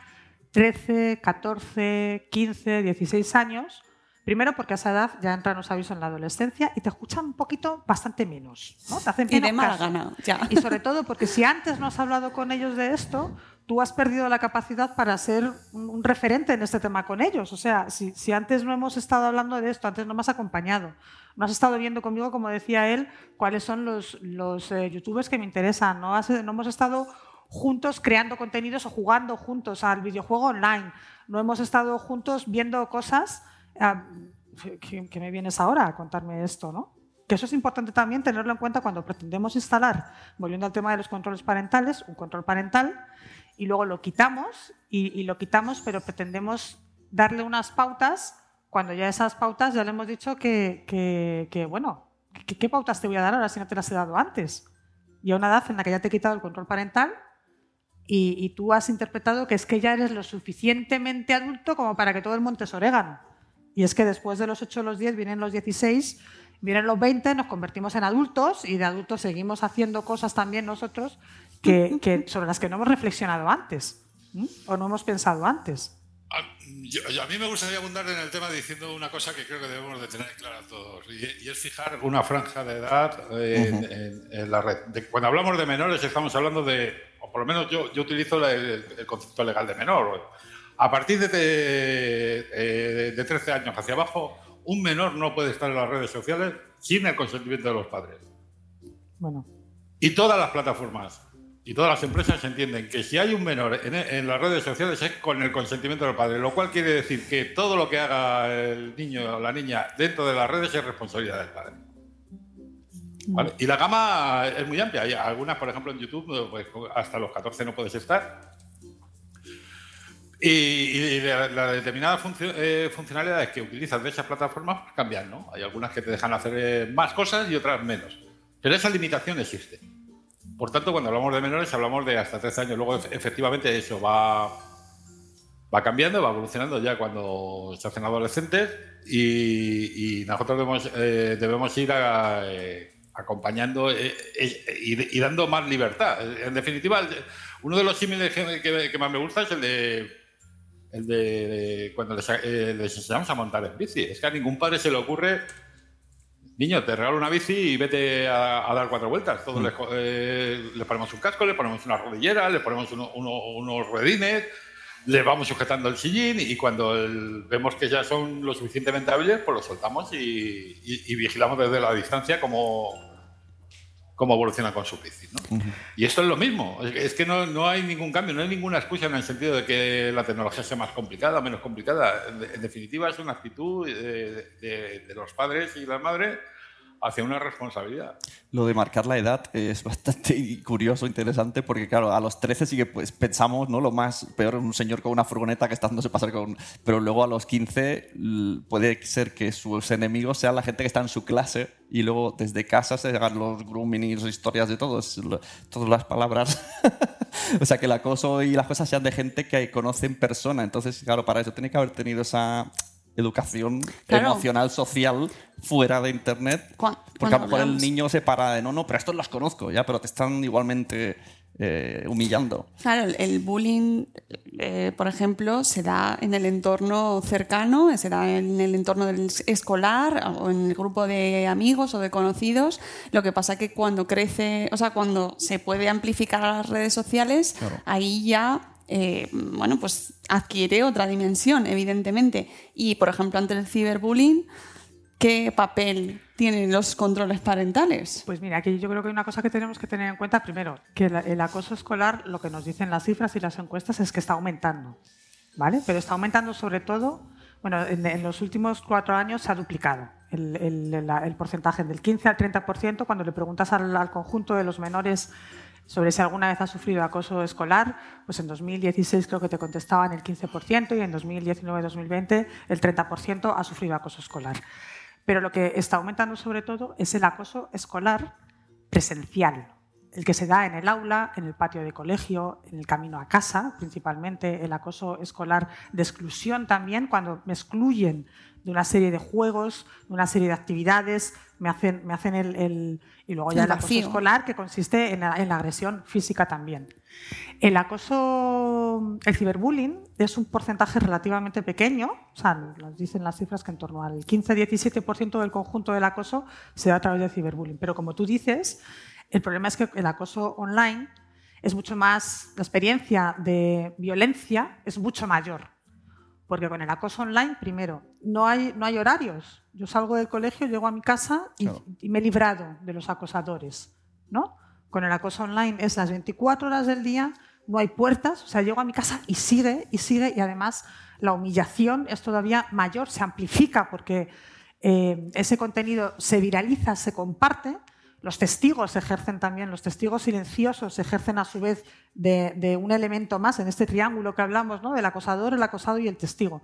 13, 14, 15, 16 años. Primero porque a esa edad ya entran los avisos en la adolescencia y te escuchan un poquito bastante menos. ¿no? Te hacen y de mala gana, ya. Y sobre todo porque si antes no has hablado con ellos de esto, tú has perdido la capacidad para ser un referente en este tema con ellos. O sea, si, si antes no hemos estado hablando de esto, antes no me has acompañado, no has estado viendo conmigo, como decía él, cuáles son los, los eh, youtubers que me interesan. ¿no? Has, no hemos estado juntos creando contenidos o jugando juntos al videojuego online. No hemos estado juntos viendo cosas. Eh, que, que, me vienes ahora a contarme esto, ¿no? Que eso es importante también tenerlo en cuenta cuando pretendemos instalar, volviendo al tema de los controles parentales, un control parental, y luego lo quitamos, y, y lo quitamos, pero pretendemos darle unas pautas cuando ya esas pautas ya le hemos dicho que, que, que bueno, ¿qué, ¿qué, pautas te voy a dar ahora si no te las he dado antes? Y a una edad en la que ya te he quitado el control parental y, y, tú has interpretado que es que ya eres lo suficientemente adulto como para que todo el monte es orégano. Y es que después de los 8 o los 10 vienen los 16, vienen los 20, nos convertimos en adultos y de adultos seguimos haciendo cosas también nosotros que, que sobre las que no hemos reflexionado antes o no hemos pensado antes. A, yo, a, mí me gustaría abundar en el tema diciendo una cosa que creo que debemos de tener clara todos, y, y es fijar una franja de edad en, uh -huh. en, en la red. De, cuando hablamos de menores estamos hablando de, o por lo menos yo, yo utilizo la, el, el, concepto legal de menor. A partir de, de, de 13 años hacia abajo, un menor no puede estar en las redes sociales sin el consentimiento de los padres. Bueno. Y todas las plataformas y todas las empresas entienden que si hay un menor en, en, las redes sociales es con el consentimiento del padre, lo cual quiere decir que todo lo que haga el niño o la niña dentro de las redes es responsabilidad del padre. ¿Vale? Y la gama es muy amplia. Hay algunas, por ejemplo, en YouTube, pues hasta los 14 no puedes estar. Y, y la, la, determinadas funcio, eh, funcionalidades que utilizas de esas plataformas cambian, ¿no? Hay algunas que te dejan hacer eh, más cosas y otras menos. Pero esa limitación existe. Por tanto, cuando hablamos de menores, hablamos de hasta 13 años. Luego, efectivamente, eso va, cambiando, va evolucionando ya cuando se hacen adolescentes y, nosotros debemos, eh, ir eh, acompañando eh, y, dando más libertad. En definitiva, uno de los símiles que, más me gusta es el de, el de, cuando les, les enseñamos a montar en bici. Es que a ningún padre se le ocurre niño, te regalo una bici y vete a, a dar cuatro vueltas. Todos mm. les, eh, les, ponemos un casco, le ponemos una rodillera, le ponemos uno, uno, unos ruedines, le vamos sujetando el sillín y cuando el, vemos que ya son lo suficientemente hábiles, pues los soltamos y, y, y vigilamos desde la distancia cómo, cómo evoluciona con su bici. ¿no? Y esto es lo mismo, es que no, no, hay ningún cambio, no hay ninguna excusa en el sentido de que la tecnología sea más complicada o menos complicada. En, definitiva, es una actitud de, de, los padres y las madres hacia una responsabilidad. Lo de marcar la edad es bastante curioso, interesante, porque claro, a los 13 sí que pues, pensamos, ¿no? Lo más peor, un señor con una furgoneta que está haciéndose pasar con... Pero luego a los 15 puede ser que sus enemigos sean la gente que está en su clase y luego desde casa se hagan los grooming y historias de todos, todas las palabras. o sea, que el acoso y las cosas sean de gente que conoce en persona. Entonces, claro, para eso tiene que haber tenido esa educación claro. emocional, social, fuera de Internet. Porque a lo mejor el niño se para de, no, no, pero estos los conozco, ya, pero te están igualmente eh, humillando. Claro, el, bullying, eh, por ejemplo, se da en el entorno cercano, se da en el entorno del escolar o en el grupo de amigos o de conocidos. Lo que pasa que cuando crece, o sea, cuando se puede amplificar a las redes sociales, claro. ahí ya eh, bueno, pues adquiere otra dimensión, evidentemente. Y, por ejemplo, ante el ciberbullying, ¿qué papel tienen los controles parentales? Pues mira, aquí yo creo que hay una cosa que tenemos que tener en cuenta, primero, que el acoso escolar, lo que nos dicen las cifras y las encuestas es que está aumentando, ¿vale? Pero está aumentando sobre todo, bueno, en, los últimos cuatro años se ha duplicado. El, porcentaje del 15 al 30% cuando le preguntas al conjunto de los menores sobre si alguna vez has sufrido acoso escolar, pues en 2016 creo que te contestaban el 15% y en 2019-2020 el 30% ha sufrido acoso escolar. Pero lo que está aumentando sobre todo es el acoso escolar presencial, el que se da en el aula, en el patio de colegio, en el camino a casa, principalmente el acoso escolar de exclusión también, cuando me excluyen de una serie de juegos, de una serie de actividades, me hacen, me hacen el, Y luego ya el, acoso escolar, que consiste en la, en la, agresión física también. El acoso, el ciberbullying, es un porcentaje relativamente pequeño, o sea, nos dicen las cifras que en torno al 15-17% del conjunto del acoso se da a través del ciberbullying. Pero como tú dices, el problema es que el acoso online es mucho más, la experiencia de violencia es mucho mayor. Porque con el acoso online, primero, no hay, no hay horarios. Yo salgo del colegio, llego a mi casa y, y, me he librado de los acosadores. ¿no? Con el acoso online es las 24 horas del día, no hay puertas, o sea, llego a mi casa y sigue, y sigue, y además la humillación es todavía mayor, se amplifica porque eh, ese contenido se viraliza, se comparte, los testigos ejercen también, los testigos silenciosos ejercen a su vez de, un elemento más en este triángulo que hablamos, ¿no? del acosador, el acosado y el testigo.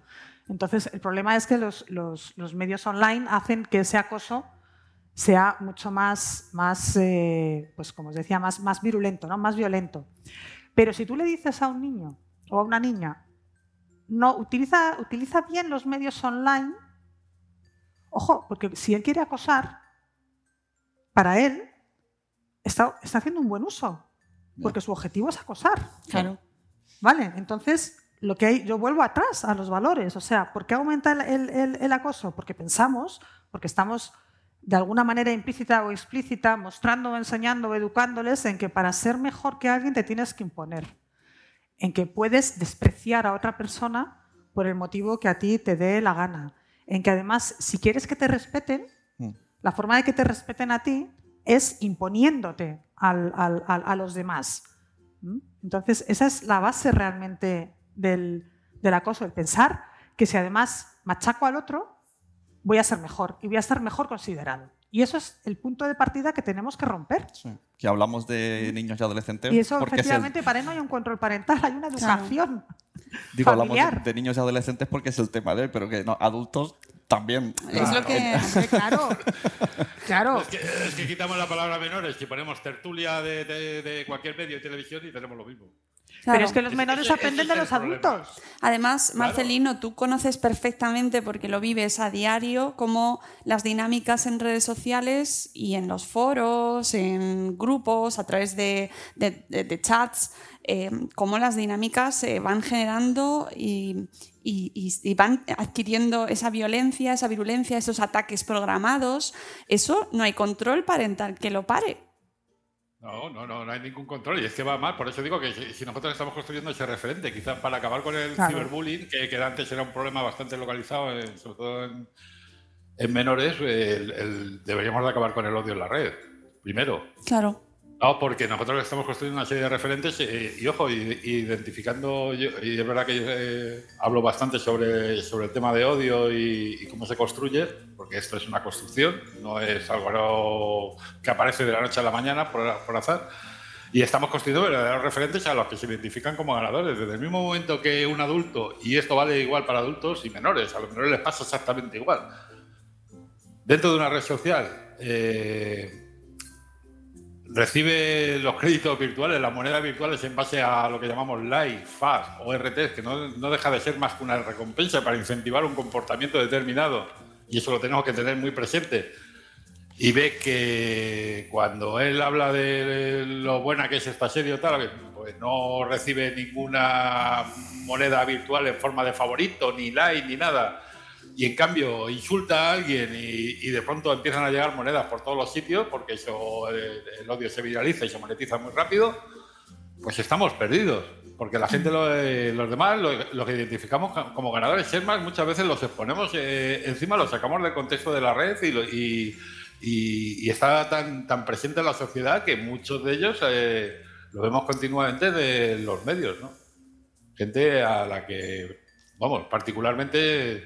Entonces, el problema es que los, medios online hacen que ese acoso sea mucho más, más eh, pues como os decía, más, más virulento, ¿no? más violento. Pero si tú le dices a un niño o a una niña, no, utiliza, utiliza bien los medios online, ojo, porque si él quiere acosar, para él está, está haciendo un buen uso, porque su objetivo es acosar. Claro. Vale, entonces lo que hay, yo vuelvo atrás a los valores, o sea, ¿por qué aumenta el, el, el, acoso? Porque pensamos, porque estamos de alguna manera implícita o explícita mostrando, enseñando, educándoles en que para ser mejor que alguien te tienes que imponer, en que puedes despreciar a otra persona por el motivo que a ti te dé la gana, en que además si quieres que te respeten, la forma de que te respeten a ti es imponiéndote a los demás. Entonces, esa es la base realmente del, acoso, el pensar que si además machaco al otro, voy a ser mejor y voy a estar mejor considerado. Y eso es el punto de partida que tenemos que romper. Que hablamos de niños y adolescentes. Y eso, efectivamente, para él no hay un control parental, hay una educación. Digo, hablamos de, niños y adolescentes porque es el tema de hoy, pero que no, adultos también. Es lo que. claro. claro. Es que, quitamos la palabra menores, y ponemos tertulia de, cualquier medio de televisión y tenemos lo mismo. Pero es que los menores aprenden de los adultos. Además, Marcelino, tú conoces perfectamente, porque lo vives a diario, cómo las dinámicas en redes sociales y en los foros, en grupos, a través de, de chats, eh, cómo las dinámicas se van generando y, van adquiriendo esa violencia, esa virulencia, esos ataques programados. Eso no hay control parental que lo pare. No, no, no, no hay ningún control. Y es que va mal. Por eso digo que si nosotros estamos construyendo ese referente, quizás para acabar con el ciberbullying, que, antes era un problema bastante localizado, sobre todo en, menores, deberíamos de acabar con el odio en la red. Primero. Claro. No, porque nosotros estamos construyendo una serie de referentes eh, y, ojo, identificando, y es verdad que yo eh, hablo bastante sobre, sobre el tema de odio y, cómo se construye, porque esto es una construcción, no es algo que aparece de la noche a la mañana por, por azar. Y estamos construyendo verdaderos referentes a los que se identifican como ganadores. Desde el mismo momento que un adulto, y esto vale igual para adultos y menores, a los menores les pasa exactamente igual. Dentro de una red social, eh, recibe los créditos virtuales, las monedas virtuales en base a lo que llamamos LIFE, FAS o RT, que no, deja de ser más que una recompensa para incentivar un comportamiento determinado. Y eso lo tenemos que tener muy presente. Y ve que cuando él habla de lo buena que es esta serie, tal, pues no recibe ninguna moneda virtual en forma de favorito, ni like, ni nada y en cambio insulta a alguien y, de pronto empiezan a llegar monedas por todos los sitios porque eso, el, odio se viraliza y se monetiza muy rápido, pues estamos perdidos. Porque la gente, eh, los demás, lo, que identificamos como ganadores, es más, muchas veces los exponemos eh, encima, los sacamos del contexto de la red y, está tan, tan presente en la sociedad que muchos de ellos eh, vemos continuamente de los medios. ¿no? Gente a la que, vamos, particularmente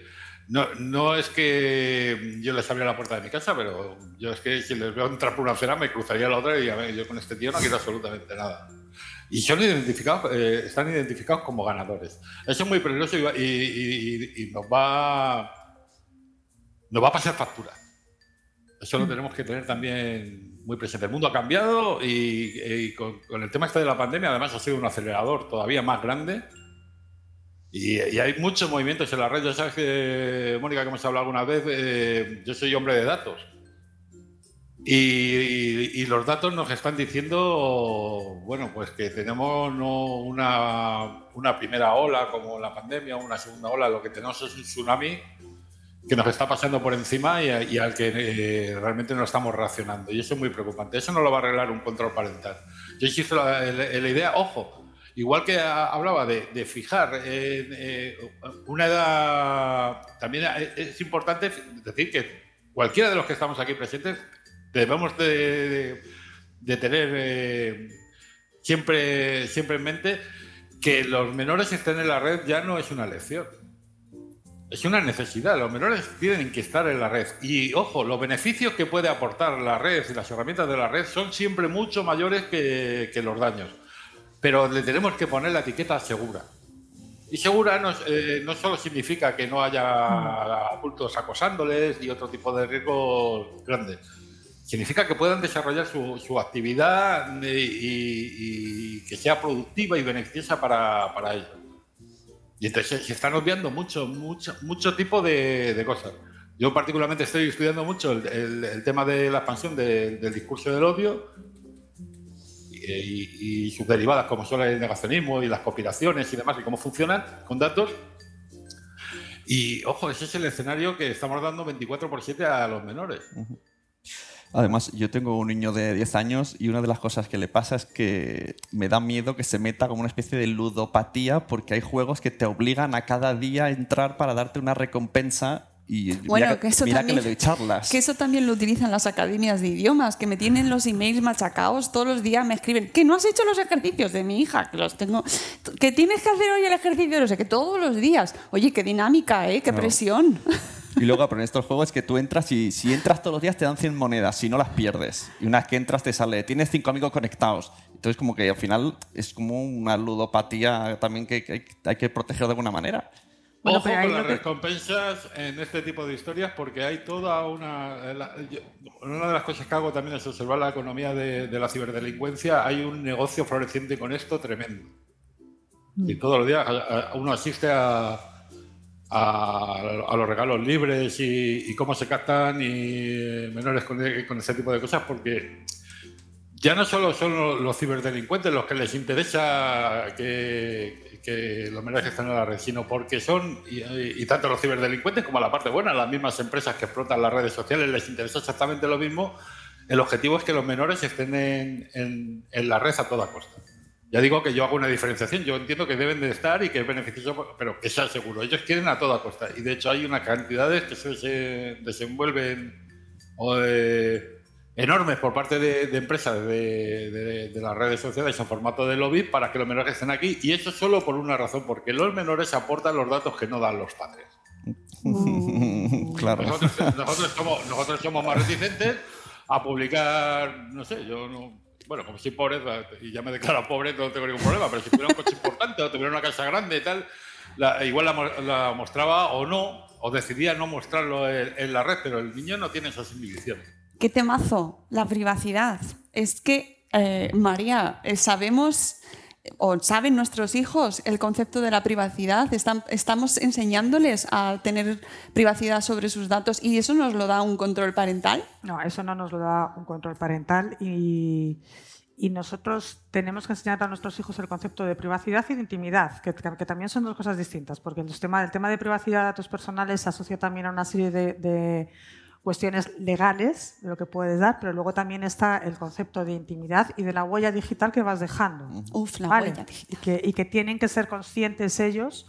no, no es que yo les abriera la puerta de mi casa, pero yo es que si les veo entrar por una acera me cruzaría la otra y a ver, yo con este tío no quiero absolutamente nada. Y son identificados, eh, están identificados como ganadores. Eso es muy peligroso y, va- y- y- y nos va nos va a pasar factura. Eso lo tenemos que tener también muy presente. El mundo ha cambiado y, y con, con el tema este de la pandemia, además, ha sido un acelerador todavía más grande. Y, y hay muchos movimientos en la red. Ya sabes que, Mónica, que hemos hablado alguna vez, eh, yo soy hombre de datos. Y, y- y los datos nos están diciendo, bueno, pues que tenemos no una, una primera ola como la pandemia, una segunda ola, lo que tenemos es un tsunami que nos está pasando por encima y, y al que eh, realmente no estamos reaccionando. Y eso es muy preocupante. Eso no lo va a arreglar un control parental. Yo en la, en la idea, ojo, igual que hablaba de, fijar eh, eh, una edad, también es- importante decir que cualquiera de los que estamos aquí presentes debemos de, tener eh, siempre, siempre en mente que los menores estén en la red ya no es una elección. Es una necesidad. Los menores tienen que estar en la red. Y ojo, los beneficios que puede aportar la red y las herramientas de la red son siempre mucho mayores que los daños. Pero le tenemos que poner la etiqueta segura. Y segura no, eh, no solo significa que no haya adultos acosándoles y otro tipo de riesgos grandes. Significa que puedan desarrollar su, su actividad eh, y, y que sea productiva y beneficiosa para, para ellos. Y entonces se están obviando mucho, mucho, mucho tipo de, de cosas. Yo particularmente estoy estudiando mucho el, el- el tema de la expansión de- del discurso del odio y, sus derivadas, como son el negacionismo y las conspiraciones y demás, y cómo funcionan con datos. Y ojo, ese es el escenario que estamos dando 24 por 7 a los menores. Además, yo tengo un niño de 10 años y una de las cosas que le pasa es que me da miedo que se meta como una especie de ludopatía porque hay juegos que te obligan a cada día a entrar para darte una recompensa y Bueno, mira, que eso mira también, que le doy charlas. Que eso también lo utilizan las academias de idiomas, que me tienen los emails machacados todos los días, me escriben que no has hecho los ejercicios de mi hija, que los tengo, que tienes que hacer hoy el ejercicio, no sé, que todos los días. Oye, qué dinámica, ¿eh? Qué No. presión. Y luego, pero en estos juegos que tú entras y si entras todos los días te dan 100 monedas, si no las pierdes. Y una vez que entras te sale, tienes 5 amigos conectados. Entonces como que al final es como una ludopatía también que, hay que proteger de alguna manera. Bueno, Ojo pero con las que- recompensas en este tipo de historias porque hay toda una... la- yo- una de las cosas que hago también es observar la economía de, de la ciberdelincuencia. Hay un negocio floreciente con esto tremendo. Y todos los días uno asiste a, a- a los regalos libres y, y cómo se captan y eh, menores con, con ese tipo de cosas porque ya no solo son los, ciberdelincuentes los que les interesa que, los menores estén en la red, sino porque son, y, tanto los ciberdelincuentes como la parte buena, las mismas empresas que explotan las redes sociales les interesa exactamente lo mismo. El objetivo es que los menores estén en, en- la red a toda costa. Ya digo que yo hago una diferenciación, yo entiendo que deben de estar y que es beneficioso, pero que sea seguro. Ellos quieren a toda costa. Y de hecho hay unas cantidades que se, se desenvuelven o, eh, enormes por parte de, de empresas de, de- de las redes sociales en formato de lobby para que los menores estén aquí. Y eso solo por una razón, porque los menores aportan los datos que no dan los padres. claro. Nosotros, nosotros somos, nosotros somos más reticentes a publicar, no sé, yo no. Bueno, como soy pobre y ya me declaro pobre, no tengo ningún problema, pero si tuviera un coche importante o tuviera una casa grande y tal, la- igual la, la mostraba o no, o decidía no mostrarlo en, en la red, pero el niño no tiene esas inhibiciones. Qué temazo, la privacidad. Es que, eh, María, eh, sabemos o saben nuestros hijos el concepto de la privacidad. Están- estamos enseñándoles a tener privacidad sobre sus datos y eso nos lo da un control parental. No, eso no nos lo da un control parental y, y nosotros tenemos que enseñar a nuestros hijos el concepto de privacidad y de intimidad, que, que también son dos cosas distintas, porque el tema, el tema de privacidad de datos personales se asocia también a una serie de, de cuestiones legales de lo que puedes dar, pero luego también está el concepto de intimidad y de la huella digital que vas dejando. Uf, la ¿vale? huella digital. Y que, y que tienen que ser conscientes ellos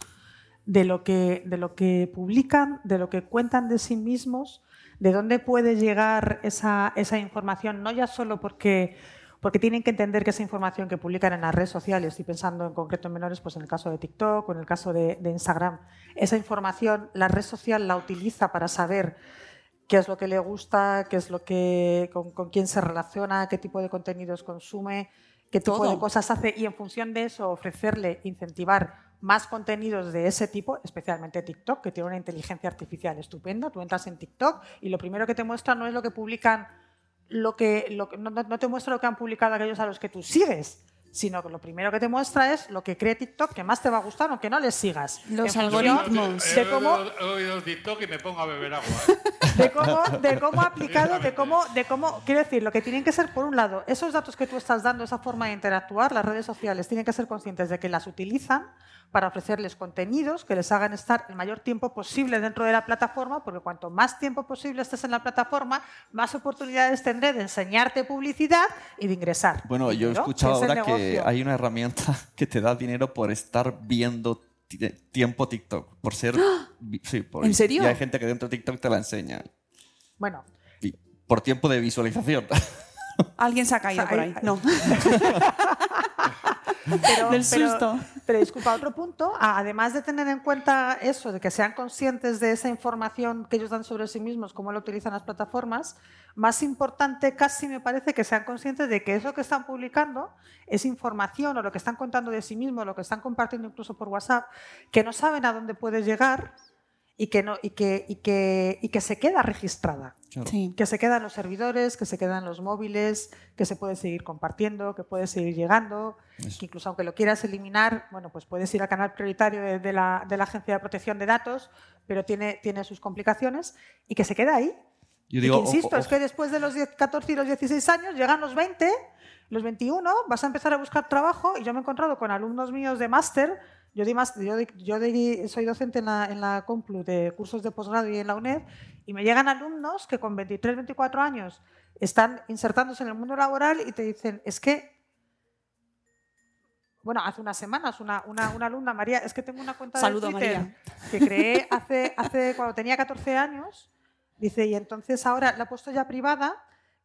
de lo, que, de lo que publican, de lo que cuentan de sí mismos, de dónde puede llegar esa, esa información, no ya solo porque porque tienen que entender que esa información que publican en las redes sociales, estoy pensando en concreto en menores, pues en el caso de TikTok o en el caso de, de Instagram, esa información la red social la utiliza para saber qué es lo que le gusta, qué es lo que, con, con quién se relaciona, qué tipo de contenidos consume, qué tipo Todo. de cosas hace y en función de eso ofrecerle, incentivar más contenidos de ese tipo, especialmente TikTok, que tiene una inteligencia artificial estupenda. Tú entras en TikTok y lo primero que te muestra no es lo que publican, lo que, lo no- no te muestra lo que han publicado aquellos a los que tú sigues, sino que lo primero que te muestra es lo que cree TikTok que más te va a gustar aunque no les sigas. Los algoritmos. De He cómo, oído- he oído TikTok y me pongo a beber agua. ¿eh? de cómo, de cómo aplicado, de cómo, de cómo, quiero decir, lo que tienen que ser, por un lado, esos datos que tú estás dando, esa forma de interactuar, las redes sociales tienen que ser conscientes de que las utilizan para ofrecerles contenidos que les hagan estar el mayor tiempo posible dentro de la plataforma, porque cuanto más tiempo posible estés en la plataforma, más oportunidades tendré de enseñarte publicidad y de ingresar. Bueno, yo he escuchado ahora que hay una herramienta que te da dinero por estar viendo ti- tiempo TikTok, por ser... vi- Sí, por- ¿En serio? Y hay gente que dentro de TikTok te la enseña. Bueno, Y por tiempo de visualización. Alguien se ha caído O sea, por ahí. hay- No. pero, Del pero- susto. pero disculpa, otro punto, además de tener en cuenta eso, de que sean conscientes de esa información que ellos dan sobre sí mismos, cómo lo utilizan las plataformas, más importante casi me parece que sean conscientes de que eso que están publicando es información o lo que están contando de sí mismos, lo que están compartiendo incluso por WhatsApp, que no saben a dónde puede llegar y que, no, y que, y que, y que se queda registrada Claro. Sí. que se quedan los servidores, que se quedan los móviles, que se puede seguir compartiendo, que puede seguir llegando, que incluso aunque lo quieras eliminar, bueno, pues puedes ir al canal prioritario de, de la, de la Agencia de Protección de Datos, pero tiene, tiene sus complicaciones y que se queda ahí. Yo Y digo, que, insisto, es que después de los 10, 14 y los 16 años llegan los 20, los 21, vas a empezar a buscar trabajo y yo me he encontrado con alumnos míos de máster. Yo, di máster- yo, di- yo di- soy docente en la, en la Complu de cursos de posgrado y en la UNED y me llegan alumnos que con 23, 24 años están insertándose en el mundo laboral y te dicen, es que, bueno, hace unas semanas una, una, una alumna, María, es que tengo una cuenta Saludo, de Twitter María. que creé hace, hace, cuando tenía 14 años, dice, y entonces ahora la he puesto ya privada,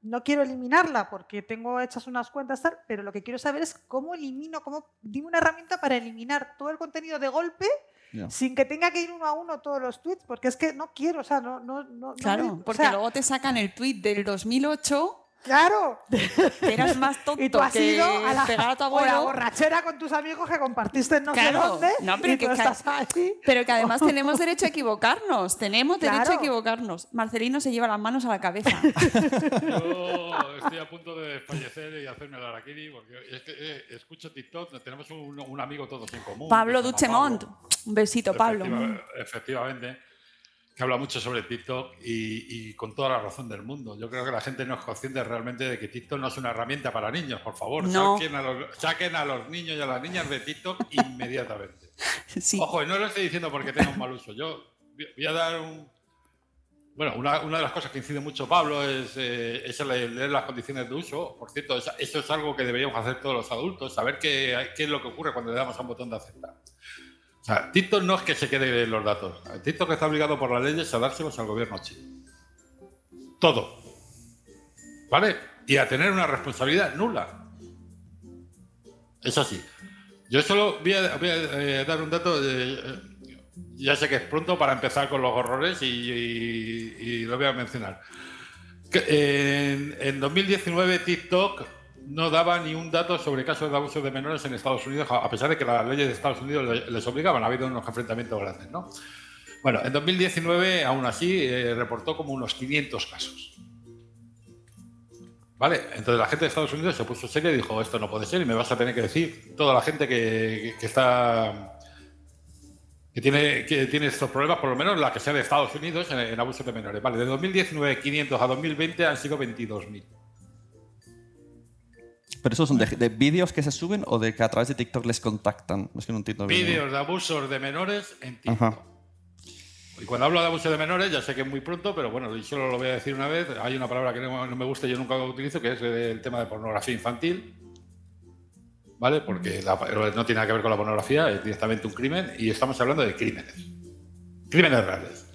no quiero eliminarla porque tengo hechas unas cuentas tal, pero lo que quiero saber es cómo elimino, cómo, dime una herramienta para eliminar todo el contenido de golpe sin que tenga que ir uno a uno todos los tweets, porque es que no quiero, o sea, no, no, no no Claro, o porque sea, luego te sacan el tweet del 2008 claro, eras más tonto y tú has que ido a la, pegar a tu o la abuelo. borrachera con tus amigos que compartiste en no Claro, sé dónde, no, pero y que tú estás ahí. Pero que además tenemos derecho a equivocarnos. Tenemos derecho a Claro. equivocarnos. Marcelino se lleva las manos a la cabeza. Yo estoy a punto de fallecer y hacerme la araquiri porque es que eh, escucho TikTok, tenemos un, un amigo todos en común. Pablo Duchemont. Pablo. Un besito, Pablo. Efectiva- efectivamente, que habla mucho sobre TikTok y, y con toda la razón del mundo. Yo creo que la gente no es consciente realmente de que TikTok no es una herramienta para niños, por favor. No. Saquen, a los, saquen a los niños y a las niñas de TikTok inmediatamente. Sí. Ojo, y no lo estoy diciendo porque tenga un mal uso. Yo voy a dar un... Bueno, una, una de las cosas que incide mucho Pablo es, eh, es leer las condiciones de uso. Por cierto, eso, eso es algo que deberíamos hacer todos los adultos, saber qué, qué es lo que ocurre cuando le damos a un botón de aceptar. TikTok no es que se quede los datos. TikTok está obligado por las leyes a dárselos al gobierno chino. Todo. ¿Vale? Y a tener una responsabilidad nula. Es así. Yo solo voy a, eh, dar un dato. eh, ya sé que es pronto para empezar con los horrores y, lo voy a mencionar. En 2019 TikTok no daba ni un dato sobre casos de abuso de menores en Estados Unidos, a pesar de que las leyes de Estados Unidos le- les obligaban. Ha habido unos enfrentamientos grandes, ¿no? Bueno, en 2019, aún así, eh, reportó como unos 500 casos. ¿Vale? Entonces la gente de Estados Unidos se puso seria y dijo, esto no puede ser y me vas a tener que decir toda la gente que, está... Que tiene, estos problemas, por lo menos la que sea de Estados Unidos en, en abusos de menores. Vale, de 2019 500 a 2020 han sido 22.000. ¿Pero esos son de, de vídeos que se suben o de que a través de TikTok les contactan? Es que no entiendo bien. Vídeos de abusos de menores en TikTok. Ajá. Y cuando hablo de abuso de menores, ya sé que es muy pronto, pero bueno, y solo lo voy a decir una vez. Hay una palabra que no, no me gusta y yo nunca lo utilizo, que es el tema de pornografía infantil. ¿Vale? Porque la- no tiene nada que ver con la pornografía, es directamente un crimen y estamos hablando de crímenes. Crímenes reales.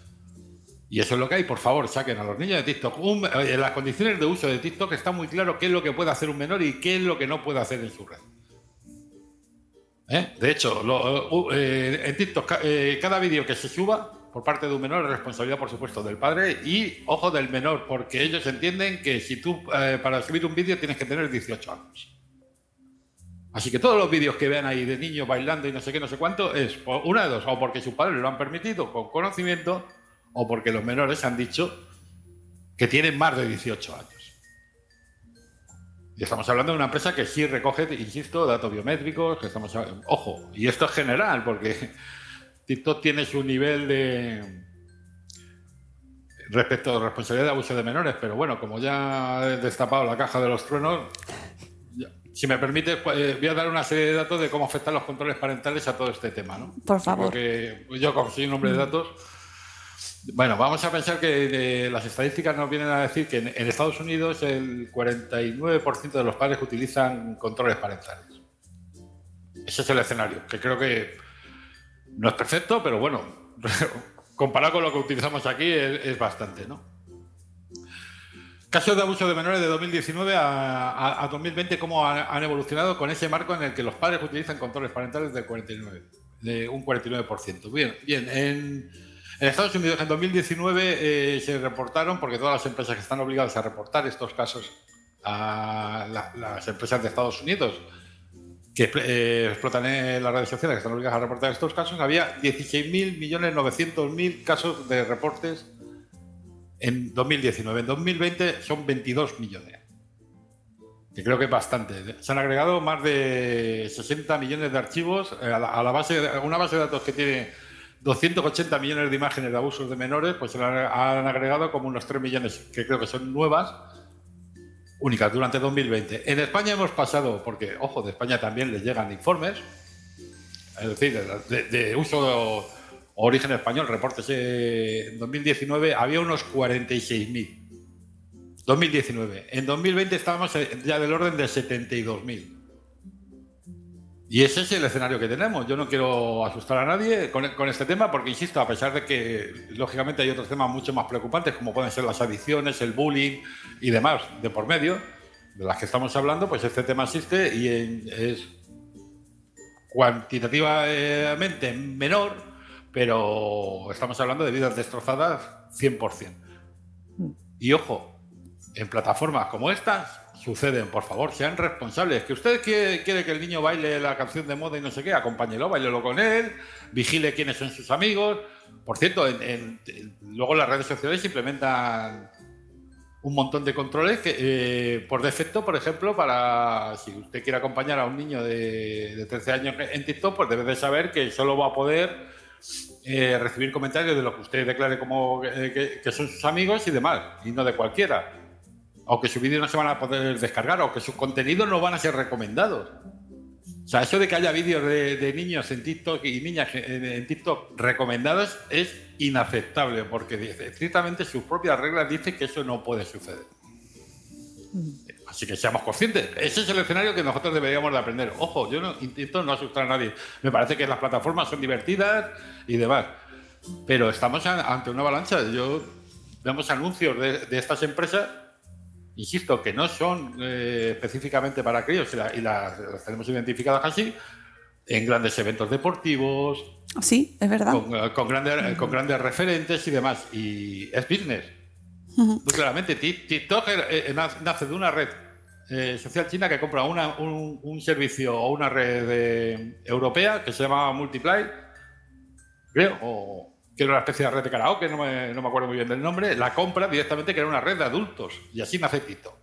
Y eso es lo que hay. Por favor, saquen a los niños de TikTok. en las condiciones de uso de TikTok está muy claro qué es lo que puede hacer un menor y qué es lo que no puede hacer en su red. ¿Eh? De hecho, eh, en TikTok, eh, cada vídeo que se suba por parte de un menor es responsabilidad, por supuesto, del padre y, ojo, del menor, porque ellos entienden que si tú para subir un vídeo tienes que tener 18 años. Así que todos los vídeos que vean ahí de niños bailando y no sé qué, no sé cuánto, es una de dos, o porque sus padres lo han permitido con conocimiento, o porque los menores han dicho que tienen más de 18 años. Y estamos hablando de una empresa que sí recoge, insisto, datos biométricos, que estamos ojo, y esto es general, porque TikTok tiene su nivel de respecto a responsabilidad de abuso de menores, pero bueno, como ya he destapado la caja de los truenos, si me permite, pues, eh, voy a dar una serie de datos de cómo afectan los controles parentales a todo este tema, ¿no? Por favor. Porque yo, como soy un hombre de datos, bueno, vamos a pensar que las estadísticas nos vienen a decir que en, Estados Unidos el 49% de los padres utilizan controles parentales. Ese es el escenario, que creo que no es perfecto, pero bueno, comparado con lo que utilizamos aquí es, bastante, ¿no? Casos de abuso de menores de 2019 a, 2020, ¿cómo han, evolucionado con ese marco en el que los padres utilizan controles parentales del 49, de un 49%? Bien, bien, en en Estados Unidos en 2019 eh, se reportaron, porque todas las empresas que están obligadas a reportar estos casos a las empresas de Estados Unidos que eh, explotan en las redes sociales, que están obligadas a reportar estos casos, había 16.900.000 casos de reportes en 2019. En 2020 son 22 millones, que creo que es bastante. Se han agregado más de 60 millones de archivos a la, a la base, a una base de datos que tiene 280 millones de imágenes de abusos de menores, pues se han agregado como unos 3 millones, que creo que son nuevas, únicas durante 2020. En España hemos pasado, porque, ojo, de España también les llegan informes, es decir, de, uso o origen español, reportes en 2019, había unos 46.000. 2019. En 2020 estábamos ya del orden de 72.000. Y ese es el escenario que tenemos. Yo no quiero asustar a nadie con, este tema porque, insisto, a pesar de que, lógicamente, hay otros temas mucho más preocupantes, como pueden ser las adicciones, el bullying y demás de por medio, de las que estamos hablando, pues este tema existe y es cuantitativamente menor, pero estamos hablando de vidas destrozadas 100%. Y ojo, en plataformas como estas suceden, por favor, sean responsables. Que usted quiere, que el niño baile la canción de moda y no sé qué, acompáñelo, bailelo con él, vigile quiénes son sus amigos. Por cierto, en, luego las redes sociales implementan un montón de controles que, eh, por defecto, por ejemplo, para si usted quiere acompañar a un niño de, 13 años en TikTok, pues debe de saber que solo va a poder eh, recibir comentarios de lo que usted declare como eh, que son sus amigos y demás, y no de cualquiera o que sus vídeos no se van a poder descargar, o que sus contenidos no van a ser recomendados. O sea, eso de que haya vídeos de, niños en TikTok y niñas en, TikTok recomendados es inaceptable, porque estrictamente sus propias reglas dicen que eso no puede suceder. Así que seamos conscientes. Ese es el escenario que nosotros deberíamos de aprender. Ojo, yo no intento no asustar a nadie. Me parece que las plataformas son divertidas y demás. Pero estamos ante una avalancha. Yo vemos anuncios de estas empresas insisto, que no son eh, específicamente para críos y, las, tenemos identificadas así, en grandes eventos deportivos. Sí, es verdad. Con, eh, grandes, con grandes referentes y demás. Y es business. Claramente, TikTok eh, nace de una red social china que compra una, un, servicio o una red europea que se llama Multiply, creo, o, era una especie de red de karaoke, no me, no me acuerdo muy bien del nombre, la compra directamente que era una red de adultos y así nace Tito.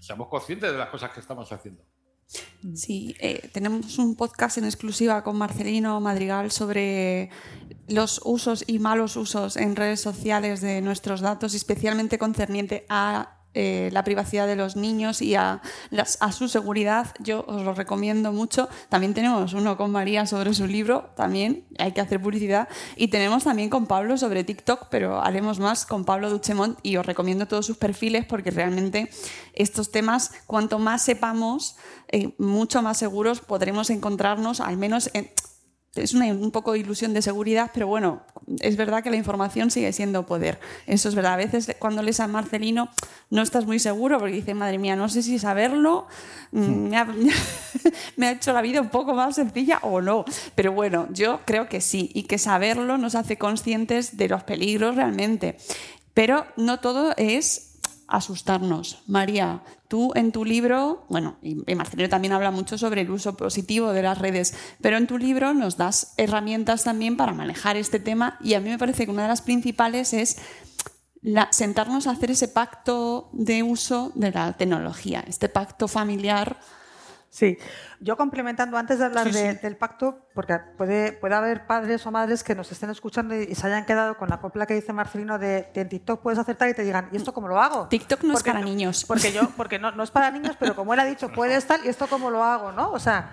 Seamos conscientes de las cosas que estamos haciendo. Sí, eh, tenemos un podcast en exclusiva con Marcelino Madrigal sobre los usos y malos usos en redes sociales de nuestros datos, especialmente concerniente a eh, la privacidad de los niños y a, su seguridad, yo os lo recomiendo mucho. También tenemos uno con María sobre su libro, también hay que hacer publicidad. Y tenemos también con Pablo sobre TikTok, pero haremos más con Pablo Duchemont y os recomiendo todos sus perfiles porque realmente estos temas, cuanto más sepamos, eh, mucho más seguros podremos encontrarnos, al menos en es una, un poco de ilusión de seguridad, pero bueno, es verdad que la información sigue siendo poder. Eso es verdad. A veces cuando lees a Marcelino no estás muy seguro porque dices, madre mía, no sé si saberlo mm, me ha, me ha hecho la vida un poco más sencilla o no. Pero bueno, yo creo que sí y que saberlo nos hace conscientes de los peligros realmente. Pero no todo es asustarnos. María, tú en tu libro, bueno, y Marcelino también habla mucho sobre el uso positivo de las redes, pero en tu libro nos das herramientas también para manejar este tema y a mí me parece que una de las principales es sentarnos a hacer ese pacto de uso de la tecnología, este pacto familiar Sí, yo complementando antes de hablar del pacto, porque puede, puede haber padres o madres que nos estén escuchando y, se hayan quedado con la copla que dice Marcelino de, en TikTok puedes acertar y te digan, ¿y esto cómo lo hago? TikTok no es para niños. Porque yo, porque no, no es para niños, pero como él ha dicho, puede estar, ¿y esto cómo lo hago? ¿no? O sea,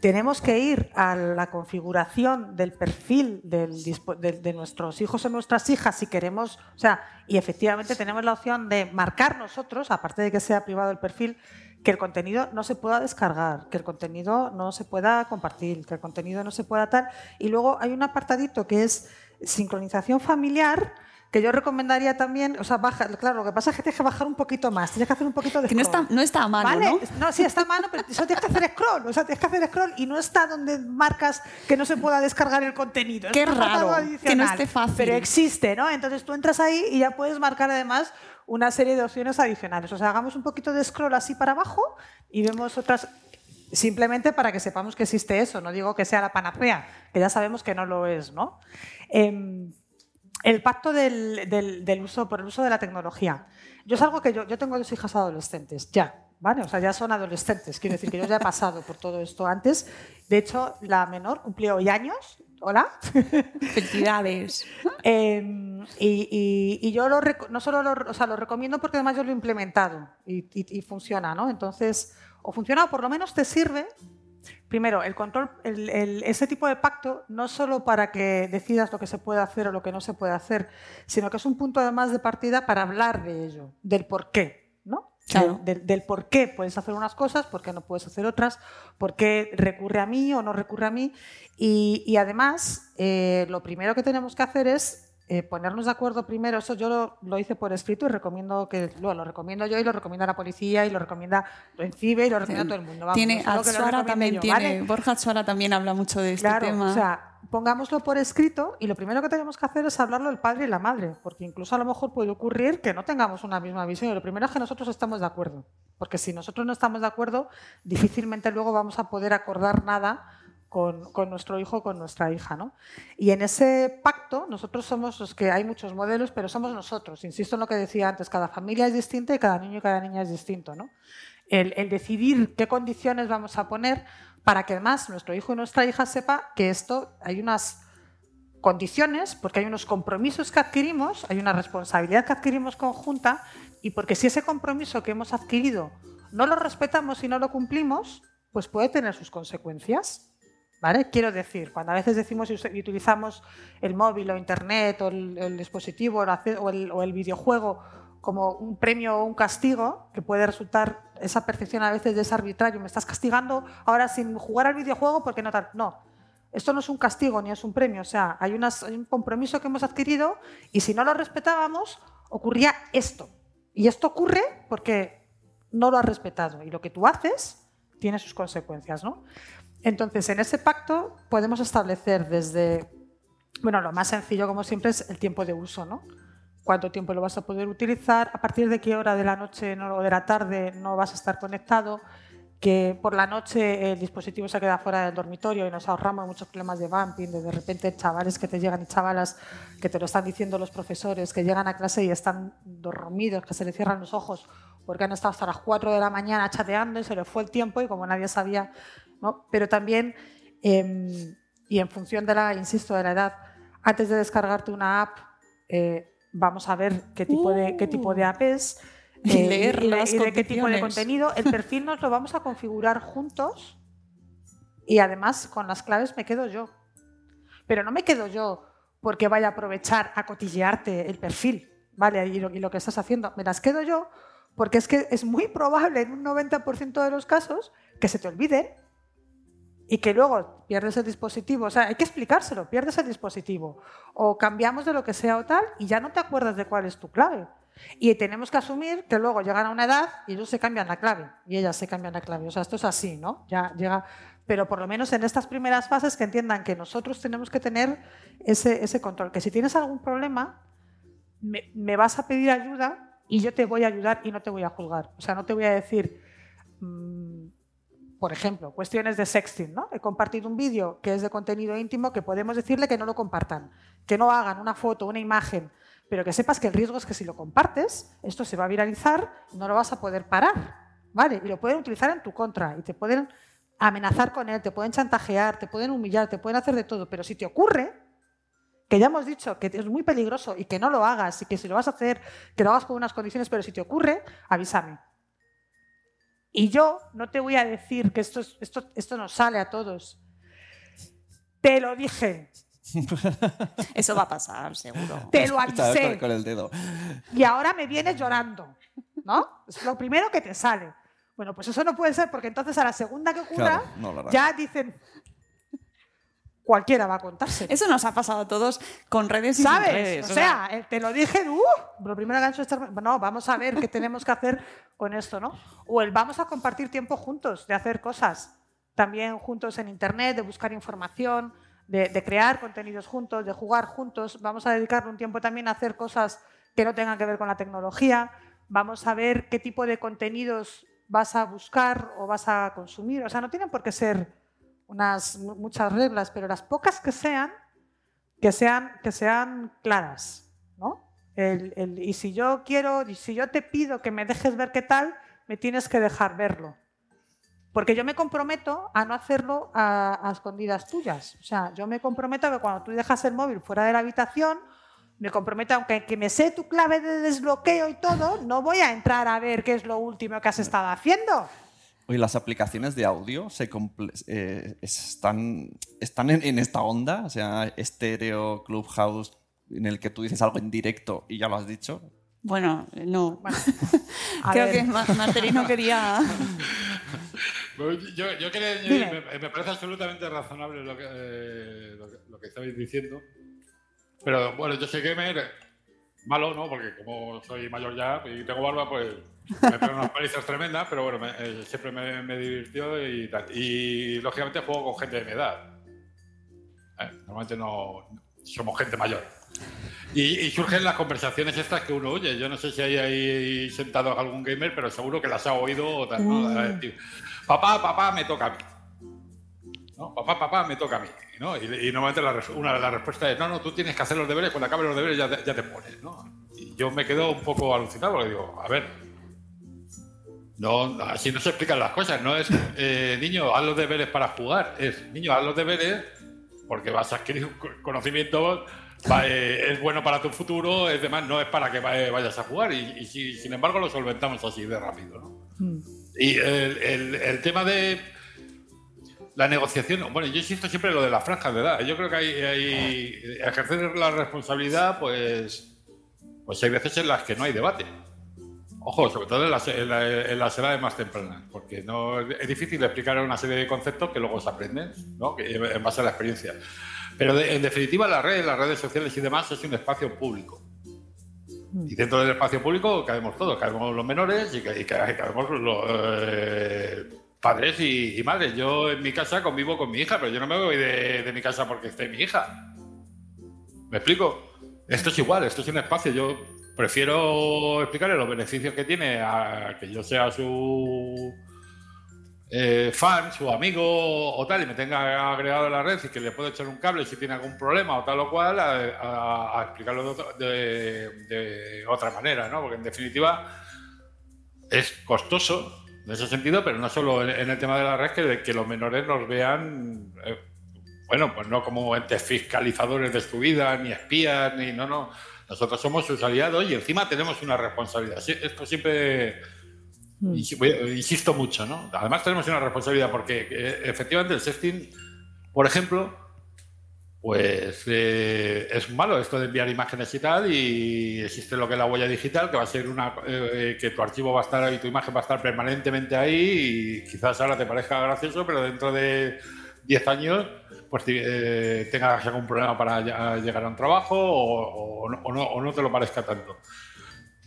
tenemos que ir a la configuración del perfil del, de, de, nuestros hijos o nuestras hijas si queremos, o sea, y efectivamente tenemos la opción de marcar nosotros, aparte de que sea privado el perfil, que el contenido no se pueda descargar, que el contenido no se pueda compartir, que el contenido no se pueda tal. Y luego hay un apartadito que es sincronización familiar, que yo recomendaría también, o sea, baja, claro, lo que pasa es que tienes que bajar un poquito más, tienes que hacer un poquito de scroll. Que no está, no está a mano, ¿vale? ¿no? No, sí está a mano, pero eso tienes que hacer scroll, o sea, tienes que hacer scroll y no está donde marcas que no se pueda descargar el contenido. Qué raro, que no esté fácil. Pero existe, ¿no? Entonces tú entras ahí y ya puedes marcar además una serie de opciones adicionales. O sea, hagamos un poquito de scroll así para abajo y vemos otras simplemente para que sepamos que existe eso. No digo que sea la panacea, que ya sabemos que no lo es, ¿no? Em, el pacto del, uso, por el uso de la tecnología. Yo es algo que yo, yo tengo dos hijas adolescentes, ya, ¿vale? O sea, ya son adolescentes, quiero decir que yo ya he pasado por todo esto antes. De hecho, la menor cumplió hoy años, hola. Felicidades. Em, y, yo lo, no solo lo, o sea, lo recomiendo porque además yo lo he implementado y, funciona, ¿no? Entonces, o funciona o por lo menos te sirve Primero, el control, el, este tipo de pacto no solo para que decidas lo que se puede hacer o lo que no se puede hacer, sino que es un punto además de partida para hablar de ello, del por qué, ¿no? Del, por qué puedes hacer unas cosas, por qué no puedes hacer otras, por qué recurre a mí o no recurre a mí. Y, además, eh, lo primero que tenemos que hacer es eh, ponernos de acuerdo primero, eso yo lo, hice por escrito y recomiendo que lo, lo recomiendo yo y lo recomienda la policía y lo recomienda encibe y lo recomienda todo el mundo. tiene también tiene, Borja Atsuara también habla mucho de este claro, tema. O sea, pongámoslo por escrito y lo primero que tenemos que hacer es hablarlo el padre y la madre, porque incluso a lo mejor puede ocurrir que no tengamos una misma visión. Lo primero es que nosotros estamos de acuerdo, porque si nosotros no estamos de acuerdo, difícilmente luego vamos a poder acordar nada con, nuestro hijo con nuestra hija. ¿no? Y en ese pacto nosotros somos los que hay muchos modelos, pero somos nosotros. Insisto en lo que decía antes, cada familia es distinta y cada niño y cada niña es distinto. ¿no? El, decidir qué condiciones vamos a poner para que además nuestro hijo y nuestra hija sepa que esto hay unas condiciones, porque hay unos compromisos que adquirimos, hay una responsabilidad que adquirimos conjunta y porque si ese compromiso que hemos adquirido no lo respetamos y no lo cumplimos, pues puede tener sus consecuencias. Quiero decir, cuando a veces decimos y utilizamos el móvil o internet o el, dispositivo o el, videojuego como un premio o un castigo, que puede resultar esa percepción a veces de ese arbitrario, me estás castigando ahora sin jugar al videojuego porque no tal. No, esto no es un castigo ni es un premio, o sea, hay, hay un compromiso que hemos adquirido y si no lo respetábamos, ocurría esto. Y esto ocurre porque no lo has respetado y lo que tú haces tiene sus consecuencias, ¿no? Entonces, en ese pacto podemos establecer desde, bueno, lo más sencillo como siempre es el tiempo de uso, ¿no? Cuánto tiempo lo vas a poder utilizar, a partir de qué hora de la noche o de la tarde no vas a estar conectado, que por la noche el dispositivo se queda fuera del dormitorio y nos ahorramos muchos problemas de bumping, de de repente chavales que te llegan y chavalas que te lo están diciendo los profesores, que llegan a clase y están dormidos, que se les cierran los ojos porque han estado hasta las 4 de la mañana chateando y se les fue el tiempo y como nadie sabía pero también, em, y en función de la, insisto, de la edad, antes de descargarte una app, eh, vamos a ver qué tipo de, qué tipo de app es y, eh, de, qué tipo de contenido. El perfil nos lo vamos a configurar juntos y además con las claves me quedo yo. Pero no me quedo yo porque vaya a aprovechar a cotillearte el perfil, ¿vale? Y lo, y lo que estás haciendo. Me las quedo yo porque es que es muy probable en un 90% de los casos que se te olvide y que luego pierdes el dispositivo, o sea, hay que explicárselo, pierdes el dispositivo, o cambiamos de lo que sea o tal, y ya no te acuerdas de cuál es tu clave. Y tenemos que asumir que luego llegan a una edad y ellos se cambian la clave, y ellas se cambian la clave. O sea, esto es así, ¿no? Ya llega, pero por lo menos en estas primeras fases que entiendan que nosotros tenemos que tener ese, ese control, que si tienes algún problema, me, vas a pedir ayuda y yo te voy a ayudar y no te voy a juzgar. O sea, no te voy a decir... mmm, por ejemplo, cuestiones de sexting, ¿no? He compartido un vídeo que es de contenido íntimo que podemos decirle que no lo compartan, que no hagan una foto, una imagen, pero que sepas que el riesgo es que si lo compartes, esto se va a viralizar, no lo vas a poder parar, ¿vale? Y lo pueden utilizar en tu contra y te pueden amenazar con él, te pueden chantajear, te pueden humillar, te pueden hacer de todo, pero si te ocurre, que ya hemos dicho que es muy peligroso y que no lo hagas y que si lo vas a hacer, que lo hagas con unas condiciones, pero si te ocurre, avísame. Y yo no te voy a decir que esto, esto, esto nos sale a todos. Te lo dije. Eso va a pasar, seguro. Te lo avisé. con, con el dedo. Y ahora me vienes llorando. ¿No? Es lo primero que te sale. Bueno, pues eso no puede ser porque entonces a la segunda que ocurra Claro, no ya dicen cualquiera va a contarse. Eso nos ha pasado a todos con redes y sin ¿Sabes? redes. O sea, el te lo dije, uh, lo primero que han hecho es estar. No, vamos a ver qué tenemos que hacer con esto, ¿no? O el vamos a compartir tiempo juntos, de hacer cosas. También juntos en Internet, de buscar información, de, de crear contenidos juntos, de jugar juntos. Vamos a dedicarle un tiempo también a hacer cosas que no tengan que ver con la tecnología. Vamos a ver qué tipo de contenidos vas a buscar o vas a consumir. O sea, no tienen por qué ser unas mu- muchas reglas, pero las pocas que sean, que sean, que sean claras, ¿no? Y si yo quiero, y si yo te pido que me dejes ver qué tal, me tienes que dejar verlo. Porque yo me comprometo a no hacerlo a, a escondidas tuyas. O sea, yo me comprometo a que cuando tú dejas el móvil fuera de la habitación, me comprometo, aunque que me sé tu clave de desbloqueo y todo, no voy a entrar a ver qué es lo último que has estado haciendo. Oye, las aplicaciones de audio se eh, están, están en, en esta onda, o sea, estéreo, clubhouse, en el que tú dices algo en directo y ya lo has dicho. Bueno, no. Creo ver. que Ma- Martelino quería. Yo, yo quería añadir, me, me parece absolutamente razonable lo que, eh, lo, que, lo que estabais diciendo. Pero bueno, yo soy gamer, malo, ¿no? Porque como soy mayor ya y tengo barba, pues me pego unas palizas tremendas, pero bueno, me- eh, siempre me, me divirtió y tal. Y lógicamente juego con gente de mi edad. Eh, normalmente no somos gente mayor. Y, y surgen las conversaciones estas que uno oye. Yo no sé si hay ahí sentado algún gamer, pero seguro que las ha oído o tal, ¿no? Decir, papá, papá, me toca a mí. ¿No? Papá, papá, me toca a mí. ¿no? Y, y normalmente la una de las respuestas es, no, no, tú tienes que hacer los deberes, cuando acabes los deberes ya te, ya te pones. ¿no? Y yo me quedo un poco alucinado porque digo, a ver, no, así no se explican las cosas. No es, eh, niño, haz los deberes para jugar. Es, niño, haz los deberes porque vas a adquirir un co- conocimiento, va, eh, es bueno para tu futuro, es demás, no es para que eh, vayas a jugar. Y, y si- sin embargo lo solventamos así de rápido. ¿no? Y el, el- el tema de la negociación, bueno, yo insisto siempre en lo de las franjas de edad. Yo creo que hay, hay- ejercer la responsabilidad, pues, pues hay veces en las que no hay debate. Ojo, sobre todo en las, en la- en las edades más tempranas, porque no, es difícil explicar una serie de conceptos que luego se aprenden, ¿no? En base a la experiencia. Pero de- en definitiva, la red, las redes sociales y demás es un espacio público. Y dentro del espacio público cabemos todos, cabemos los menores y, y ca- cabemos los eh, padres y, y madres. Yo en mi casa convivo con mi hija, pero yo no me voy de, de mi casa porque esté mi hija. ¿Me explico? Esto es igual, esto es un espacio. Yo prefiero explicarle los beneficios que tiene a que yo sea su eh, fan, su amigo o tal, y me tenga agregado a la red y que le puedo echar un cable si tiene algún problema o tal o cual, a, explicarlo de, otro- de- otra manera, ¿no? Porque en definitiva es costoso en ese sentido, pero no solo en, en el tema de la red, que, que los menores nos vean, eh, bueno, pues no como entes fiscalizadores de su vida, ni espías, ni no, no. Nosotros somos sus aliados y encima tenemos una responsabilidad. Esto siempre a- Insisto mucho, ¿no? Además tenemos una responsabilidad porque eh, efectivamente el sexting, por ejemplo, pues eh, es malo esto de enviar imágenes y tal y existe lo que es la huella digital que va a ser una eh, que tu archivo va a estar ahí, tu imagen va a estar permanentemente ahí y quizás ahora te parezca gracioso, pero dentro de 10 años pues eh, tengas algún problema para llegar a un trabajo o, no, te lo parezca tanto.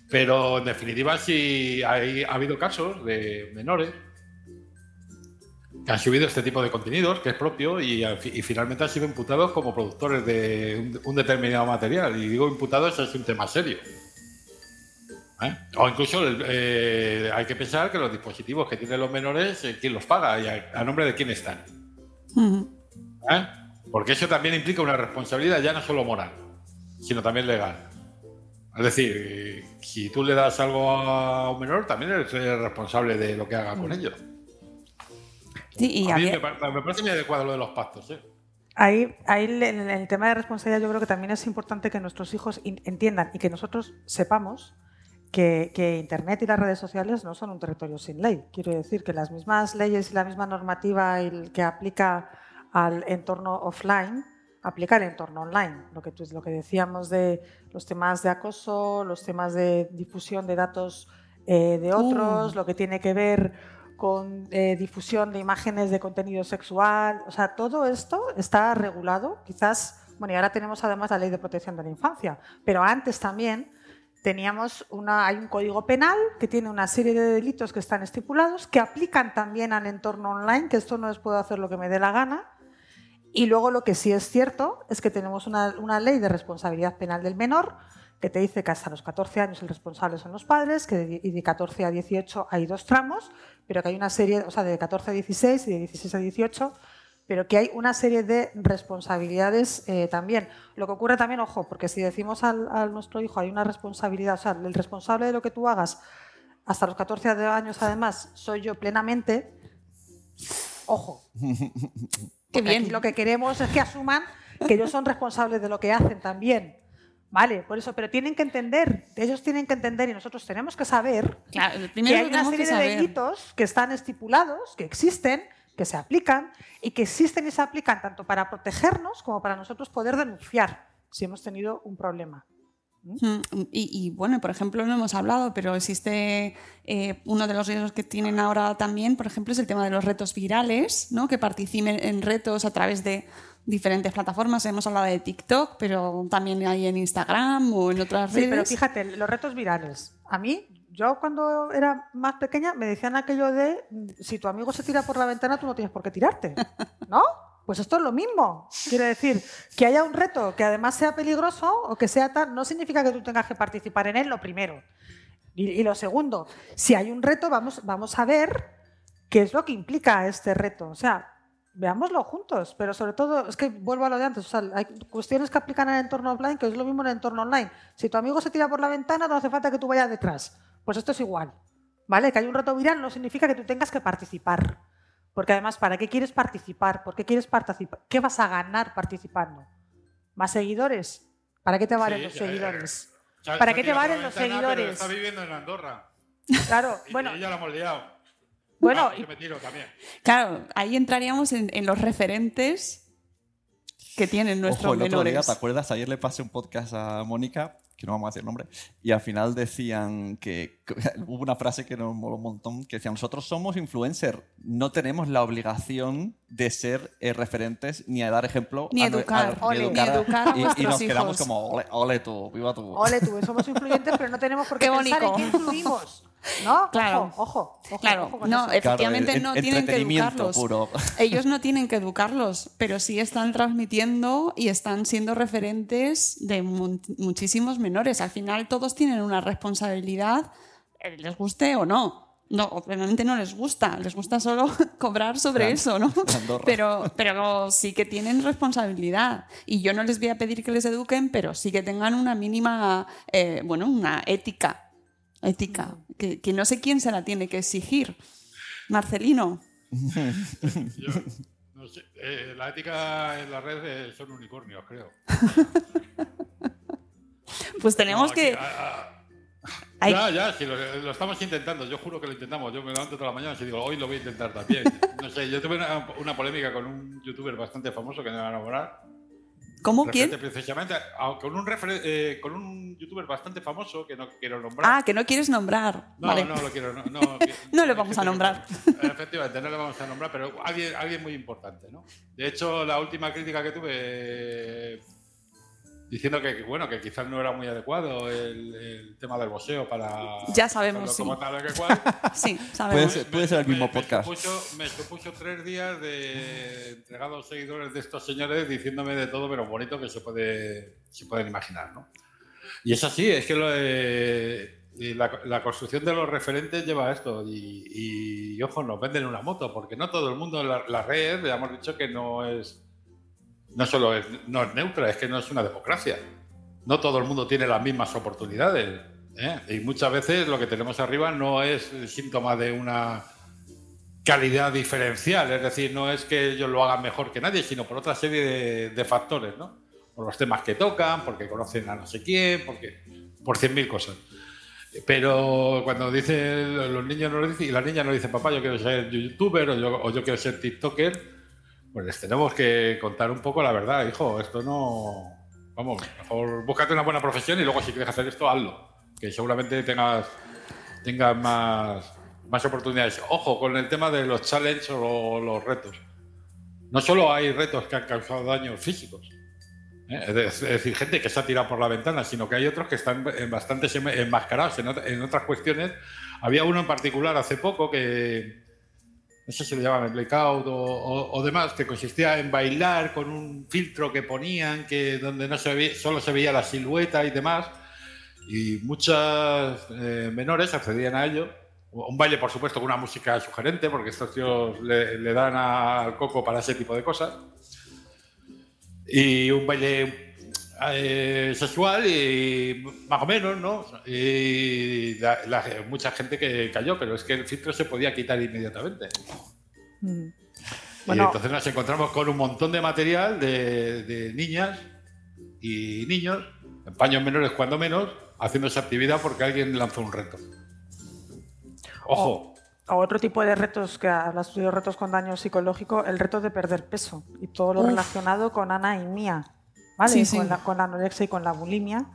Pero en definitiva sí hay, ha habido casos de menores que han subido este tipo de contenidos, que es propio, y, finalmente han sido imputados como productores de un, determinado material. Y digo imputados es un tema serio. ¿Eh? O incluso eh, hay que pensar que los dispositivos que tienen los menores, eh, ¿quién los paga a, nombre de quién están? Porque eso también implica una responsabilidad ya no solo moral, sino también legal. Es decir, si tú le das algo a un menor, también eres responsable de lo que haga con ellos. Sí, a mí me, parece muy adecuado lo de los pactos. ¿eh? Ahí, ahí en el tema de responsabilidad yo creo que también es importante que nuestros hijos entiendan y que nosotros sepamos que, Internet y las redes sociales no son un territorio sin ley. Quiero decir que las mismas leyes y la misma normativa que aplica al entorno offline aplica al entorno online. Lo que, lo que decíamos de los temas de acoso, los temas de difusión de datos eh, de otros, uh. lo que tiene que ver con eh, difusión de imágenes de contenido sexual. O sea, todo esto está regulado. Quizás, bueno, y ahora tenemos además la ley de protección de la infancia, pero antes también teníamos una, hay un código penal que tiene una serie de delitos que están estipulados, que aplican también al entorno online, que esto no es puedo hacer lo que me dé la gana. Y luego lo que sí es cierto es que tenemos una, una ley de responsabilidad penal del menor que te dice que hasta los 14 años el responsable son los padres, que de, y de 14 a 18 hay dos tramos, pero que hay una serie, o sea, de 14 a 16 y de 16 a 18, pero que hay una serie de responsabilidades eh, también. Lo que ocurre también, ojo, porque si decimos al, a nuestro hijo hay una responsabilidad, o sea, el responsable de lo que tú hagas hasta los 14 años, además, soy yo plenamente, ojo. Qué bien. lo que queremos es que asuman que ellos son responsables de lo que hacen también. Vale, por eso, pero tienen que entender, ellos tienen que entender y nosotros tenemos que saber que hay una serie de delitos que están estipulados, que existen, que se aplican y que existen y se aplican tanto para protegernos como para nosotros poder denunciar si hemos tenido un problema. ¿Mm? Y, bueno, por ejemplo, no hemos hablado, pero existe eh, uno de los riesgos que tienen ahora también, por ejemplo, es el tema de los retos virales, ¿no? que participen en retos a través de diferentes plataformas. Hemos hablado de TikTok, pero también hay en Instagram o en otras redes. Sí, pero fíjate, los retos virales. A mí, yo cuando era más pequeña me decían aquello de si tu amigo se tira por la ventana, tú no tienes por qué tirarte. ¿No? Pues esto es lo mismo. Quiere decir, que haya un reto que además sea peligroso o que sea tal, no significa que tú tengas que participar en él, lo primero. Y, y lo segundo, si hay un reto, vamos, vamos a ver qué es lo que implica este reto. O sea, veámoslo juntos, pero sobre todo, es que vuelvo a lo de antes, o sea, hay cuestiones que aplican en el entorno offline que es lo mismo en el entorno online. Si tu amigo se tira por la ventana, no hace falta que tú vayas detrás. Pues esto es igual, ¿vale? Que hay un reto viral no significa que tú tengas que participar. Porque además, ¿para qué quieres participar? ¿Por qué quieres participar? ¿Qué vas a ganar participando? ¿Más seguidores? ¿Para qué te valen los seguidores? ¿Para qué te valen los seguidores? Está viviendo en Andorra. Claro, bueno. Y ya lo hemos liado. Bueno, claro, ahí entraríamos en, los referentes que tienen nuestros Ojo, el Otro día, ¿te acuerdas? Ayer le pasé un podcast a Mónica, que no vamos a decir el nombre, y al final decían que, hubo una frase que nos moló un montón, que decía, nosotros somos influencers, no tenemos la obligación de ser eh, referentes ni a dar ejemplo. Ni a educar, ni educar, y, nos quedamos como, ole, tú, viva tú. Ole tú, somos influyentes, pero no tenemos por qué, qué pensar en qué influimos. ¿No? Claro. Ojo, ojo. claro, no, efectivamente no tienen que educarlos. Ellos no tienen que educarlos, pero sí están transmitiendo y están siendo referentes de muchísimos menores. Al final todos tienen una responsabilidad, eh, les guste o no. No, obviamente no les gusta, les gusta solo cobrar sobre eso, ¿no? Pero, pero sí que tienen responsabilidad. Y yo no les voy a pedir que les eduquen, pero sí que tengan una mínima, eh, bueno, una ética ética, que, que, no sé quién se la tiene que exigir. Marcelino. no sé, eh, la ética en las redes son unicornios, creo. pues tenemos que... Ya, ya, sí, lo, estamos intentando. Yo juro que lo intentamos. Yo me levanto toda la mañana y digo, hoy lo voy a intentar también. No sé, yo tuve una, una polémica con un youtuber bastante famoso que me va a enamorar ¿Cómo? ¿Quién? Precisamente, con un, eh, con un youtuber bastante famoso que no quiero nombrar. Ah, que no quieres nombrar. No, vale. no lo quiero. No, no, que- No le hay vamos a nombrar. Efectivamente, no le vamos a nombrar, pero alguien, alguien muy importante, ¿no? De hecho, la última crítica que tuve diciendo que, bueno, que quizás no era muy adecuado el, el tema del boxeo para. Ya sabemos, sí. como tal que cual. Sí, Puede sabemos. ser, puede ser el mismo podcast. Me supuso, me supuso tres días de entregados seguidores de estos señores diciéndome de todo, pero bonito que se puede se pueden imaginar, ¿no? Y es así, es que lo de- y la, la construcción de los referentes lleva a esto. Y, y, ojo, nos venden una moto, porque no todo el mundo en la, la red, ya hemos dicho que no es. No solo es, no es neutra, es que no es una democracia. No todo el mundo tiene las mismas oportunidades. ¿eh? Y muchas veces lo que tenemos arriba no es síntoma de una calidad diferencial, es decir, no es que ellos lo hagan mejor que nadie, sino por otra serie de, de factores, ¿no? Por los temas que tocan, porque conocen a no sé quién, porque por cien mil cosas. Pero cuando dicen los niños no lo dicen y la niña no dice papá yo quiero ser youtuber o yo, o yo quiero ser tiktoker, pues les tenemos que contar un poco la verdad, hijo, esto no... Vamos, mejor búscate una buena profesión y luego si quieres hacer esto, hazlo. Que seguramente tengas, tengas más, más oportunidades. Ojo con el tema de los challenges o los retos. No solo hay retos que han causado daños físicos, ¿eh? es de- es decir, gente que se ha tirado por la ventana, sino que hay otros que están bastante enmascarados en otras cuestiones. Había uno en particular hace poco que, no sé si le llaman blackout o, demás, que consistía en bailar con un filtro que ponían, que donde no se veía, solo se veía la silueta y demás. Y muchas eh, menores accedían a ello. Un baile, por supuesto, con una música sugerente, porque estos tíos le dan al coco para ese tipo de cosas. Y un baile eh, sexual y más o menos, ¿no? Y la- la- mucha gente que cayó, pero es que el filtro se podía quitar inmediatamente. Mm. y entonces nos encontramos con un montón de material de, de niñas y niños, en paños menores cuando menos, haciendo esa actividad porque alguien lanzó un reto. Ojo, o otro tipo de retos que hablas tú de retos con daño psicológico, el reto de perder peso y todo lo Uf. relacionado con Ana y Mía, ¿vale? Sí, sí. Con, la, con la anorexia y con la bulimia,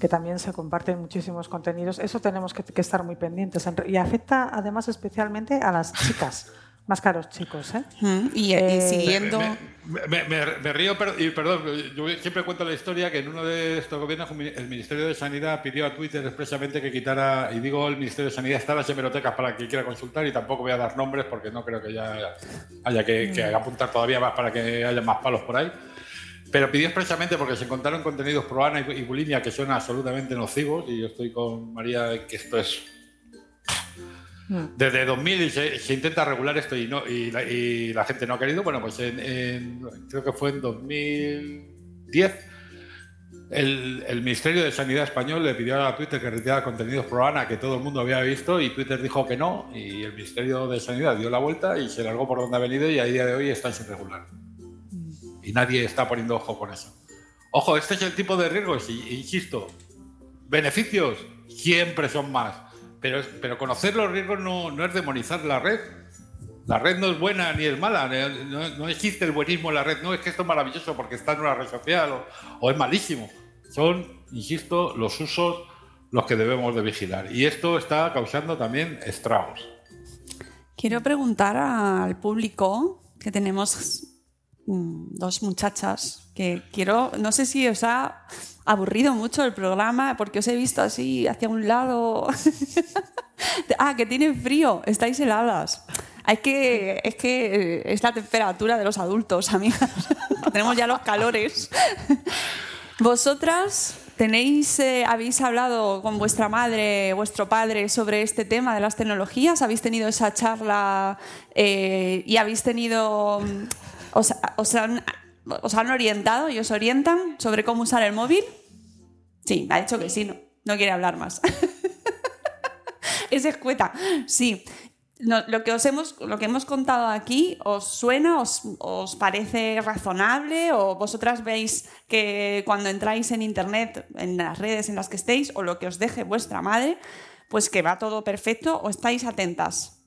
que también se comparten muchísimos contenidos. Eso tenemos que, que estar muy pendientes y afecta además especialmente a las chicas, más que a los chicos, ¿eh? Mm, Y, y Eh, siguiendo. Me, me- me- me río, y perdón, yo siempre cuento la historia que en uno de estos gobiernos el Ministerio de Sanidad pidió a Twitter expresamente que quitara, y digo el Ministerio de Sanidad, está en las hemerotecas para quien quiera consultar y tampoco voy a dar nombres porque no creo que ya haya que, que apuntar todavía más para que haya más palos por ahí. Pero pidió expresamente porque se encontraron contenidos pro Ana y, y bulimia que son absolutamente nocivos y yo estoy con María en que esto es desde 2000 se, se intenta regular esto y, no, y, la, y la gente no ha querido. Bueno, pues en, en- creo que fue en 2010 el, el Ministerio de Sanidad español le pidió a Twitter que retirara contenidos pro ANA que todo el mundo había visto y Twitter dijo que no y el Ministerio de Sanidad dio la vuelta y se largó por donde ha venido y a día de hoy está sin regular. Y nadie está poniendo ojo con eso. Ojo, este es el tipo de riesgos e insisto, beneficios siempre son más. Pero, conocer los riesgos no, es demonizar la red. La red no es buena ni es mala. No, existe el buenismo en la red. No es que esto es maravilloso porque está en una red social o, o es malísimo. Son, insisto, los usos los que debemos de vigilar. Y esto está causando también estragos. Quiero preguntar al público que tenemos dos muchachas que quiero, no sé si os ha aburrido mucho el programa porque os he visto así hacia un lado. ah, que tienen frío, estáis heladas. Hay que, es que eh, es la temperatura de los adultos, amigas. Tenemos ya los calores. Vosotras tenéis, eh, habéis hablado con vuestra madre, vuestro padre sobre este tema de las tecnologías. Habéis tenido esa charla eh, y habéis tenido, mm, os, os han, os han orientado y os orientan sobre cómo usar el móvil. Sí, ha dicho que sí, no, no quiere hablar más. es escueta, sí. Lo, que os hemos, lo que hemos contado aquí, ¿os suena? Os, os parece razonable? ¿O vosotras veis que cuando entráis en Internet, en las redes en las que estéis, o lo que os deje vuestra madre, pues que va todo perfecto o estáis atentas?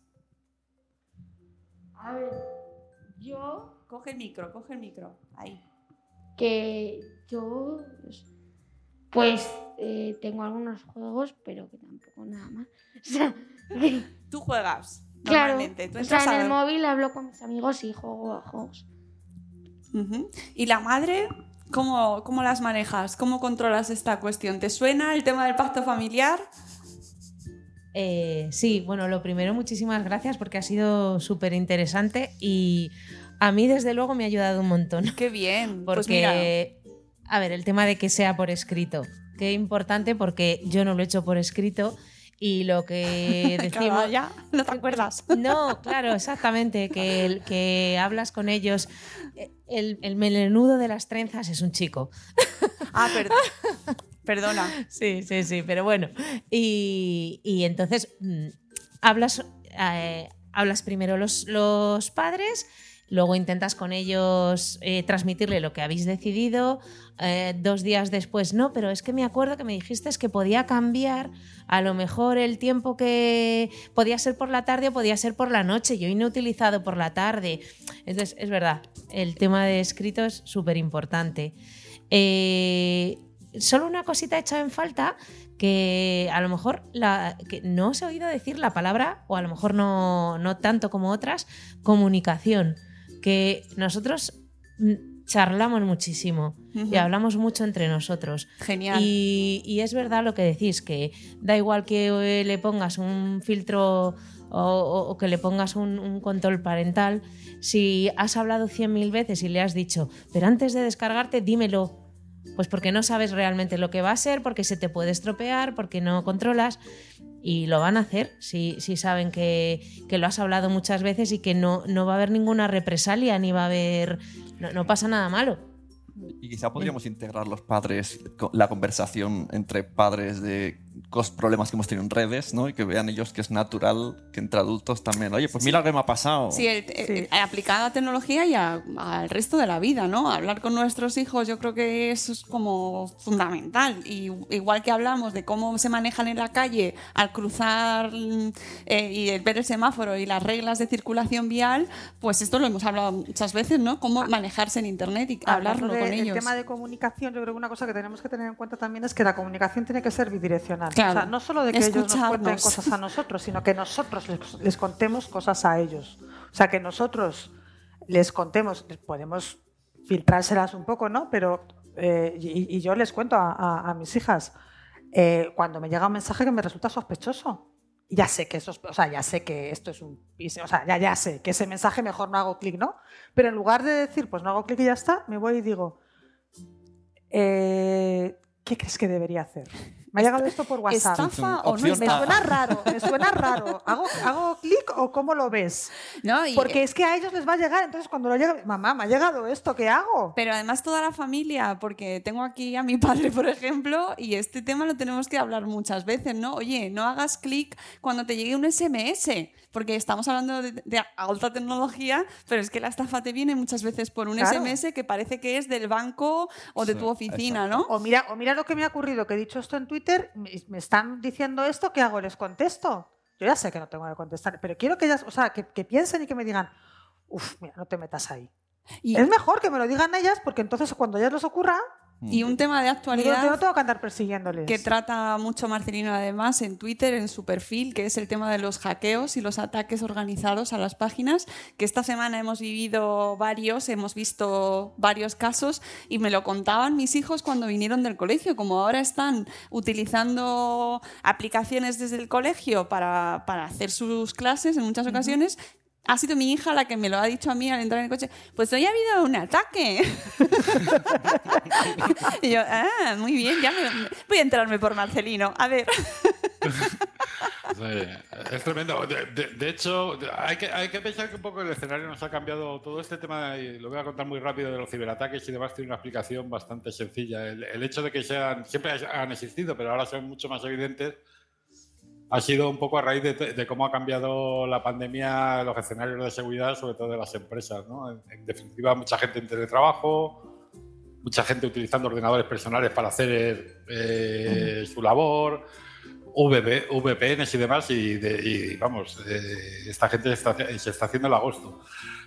A ver, Coge el micro, coge el micro. Ahí. que yo, pues, eh, tengo algunos juegos, pero que tampoco nada más. O sea, que- Tú juegas. claro, Normalmente. Tú o sea, en a el móvil hablo con mis amigos y juego a juegos. ¿Y la madre? ¿Cómo, ¿Cómo las manejas? ¿Cómo controlas esta cuestión? ¿Te suena el tema del pacto familiar? Eh, sí, bueno, lo primero, muchísimas gracias porque ha sido súper interesante y a mí desde luego me ha ayudado un montón. Qué bien. Porque, Pues mira, a ver, el tema de que sea por escrito, qué importante porque yo no lo he hecho por escrito y lo que decimos... Ya no te acuerdas. No, claro, exactamente, que, que hablas con ellos. El, el melenudo de las trenzas es un chico. Ah, per- perdona. Sí, sí, sí, pero bueno. Y, y entonces mm, hablas, eh, hablas primero los, los padres, luego intentas con ellos eh, transmitirle lo que habéis decidido. eh, dos días después, no, pero es que me acuerdo que me dijiste que podía cambiar a lo mejor el tiempo que podía ser por la tarde o podía ser por la noche. Yo hoy no he utilizado por la tarde. Entonces, es verdad, el tema de escrito es súper importante. Eh, solo una cosita hecha en falta que a lo mejor la, que no os he oído decir la palabra, o a lo mejor no, no tanto como otras, comunicación. Que nosotros mm, charlamos muchísimo y hablamos mucho entre nosotros. Genial. Y, y es verdad lo que decís, que da igual que eh, le pongas un filtro o, o- o que le pongas un, un control parental, si has hablado cien mil veces y le has dicho, pero antes de descargarte, dímelo. Pues porque no sabes realmente lo que va a ser, porque se te puede estropear, porque no controlas. Y lo van a hacer si, si saben que, que lo has hablado muchas veces y que no, no va a haber ninguna represalia, ni va a haber. No, no pasa nada malo. Y quizá podríamos integrar los padres, la conversación entre padres de cos- problemas que hemos tenido en redes, ¿no? Y que vean ellos que es natural que entre adultos también. Oye, pues mira lo que me ha pasado. Sí, el- el- aplicada a tecnología y a- al resto de la vida, ¿no? Hablar con nuestros hijos yo creo que eso es como fundamental. Y igual que hablamos de cómo se manejan en la calle al cruzar mm, eh, y el ver el semáforo y las reglas de circulación vial, pues esto lo hemos hablado muchas veces, ¿no? Cómo manejarse en Internet y hablarlo de- con ellos. El tema de comunicación, yo creo que una cosa que tenemos que tener en cuenta también es que la comunicación tiene que ser bidireccional. Claro. O sea, no solo de que ellos nos cuenten cosas a nosotros, sino que nosotros les, les contemos cosas a ellos. O sea, que nosotros les contemos, podemos filtrárselas un poco, ¿no? Pero, eh, y, y yo les cuento a, a- a mis hijas, eh, cuando me llega un mensaje que me resulta sospechoso. Ya sé que eso es- o sea, ya sé que esto es un o sea, ya, ya sé que ese mensaje mejor no hago clic, ¿no? Pero en lugar de decir, pues no hago clic y ya está, me voy y digo, eh, ¿qué crees que debería hacer? Me ha llegado esto por WhatsApp. ¿Estafa o no Me suena raro, me suena raro. ¿Hago, hago clic o cómo lo ves? No, y- Porque es que a ellos les va a llegar, entonces cuando lo llegue, mamá, me ha llegado esto, ¿qué hago? Pero además toda la familia, porque tengo aquí a mi padre, por ejemplo, y este tema lo tenemos que hablar muchas veces, ¿no? Oye, no hagas clic cuando te llegue un SMS, porque estamos hablando de, de alta tecnología, pero es que la estafa te viene muchas veces por un Claro. SMS que parece que es del banco o de Sí, tu oficina, ¿no? O mira, o mira lo que me ha ocurrido, que he dicho esto en Twitter, me, me están diciendo esto, ¿qué hago? ¿Les contesto? Yo ya sé que no tengo que contestar, pero quiero que ellas, o sea, que, que piensen y que me digan, uff, mira, no te metas ahí. Y, Es mejor que me lo digan ellas, porque entonces cuando a ellas les ocurra, y un tema de actualidad. yo no tengo que andar persiguiéndoles. que trata mucho Marcelino además en Twitter, en su perfil, que es el tema de los hackeos y los ataques organizados a las páginas, que esta semana hemos vivido varios, hemos visto varios casos y me lo contaban mis hijos cuando vinieron del colegio, como ahora están utilizando aplicaciones desde el colegio para, para hacer sus clases en muchas ocasiones. Ha sido mi hija la que me lo ha dicho a mí al entrar en el coche. Pues hoy ha habido un ataque. y yo, ah, muy bien, ya me, voy a enterarme por Marcelino. A ver. Es tremendo. De hecho, hay que, hay que pensar que un poco el escenario nos ha cambiado. Todo este tema, y lo voy a contar muy rápido, de los ciberataques y demás, tiene una explicación bastante sencilla. El, el hecho de que sean, siempre han existido, pero ahora son mucho más evidentes, ha sido un poco a raíz de, de cómo ha cambiado la pandemia los escenarios de seguridad, sobre todo de las empresas. ¿no? En, en definitiva, mucha gente en teletrabajo, mucha gente utilizando ordenadores personales para hacer eh, su labor VP, VPNs y demás, y, de- y, vamos, eh, esta gente está- se está haciendo el agosto.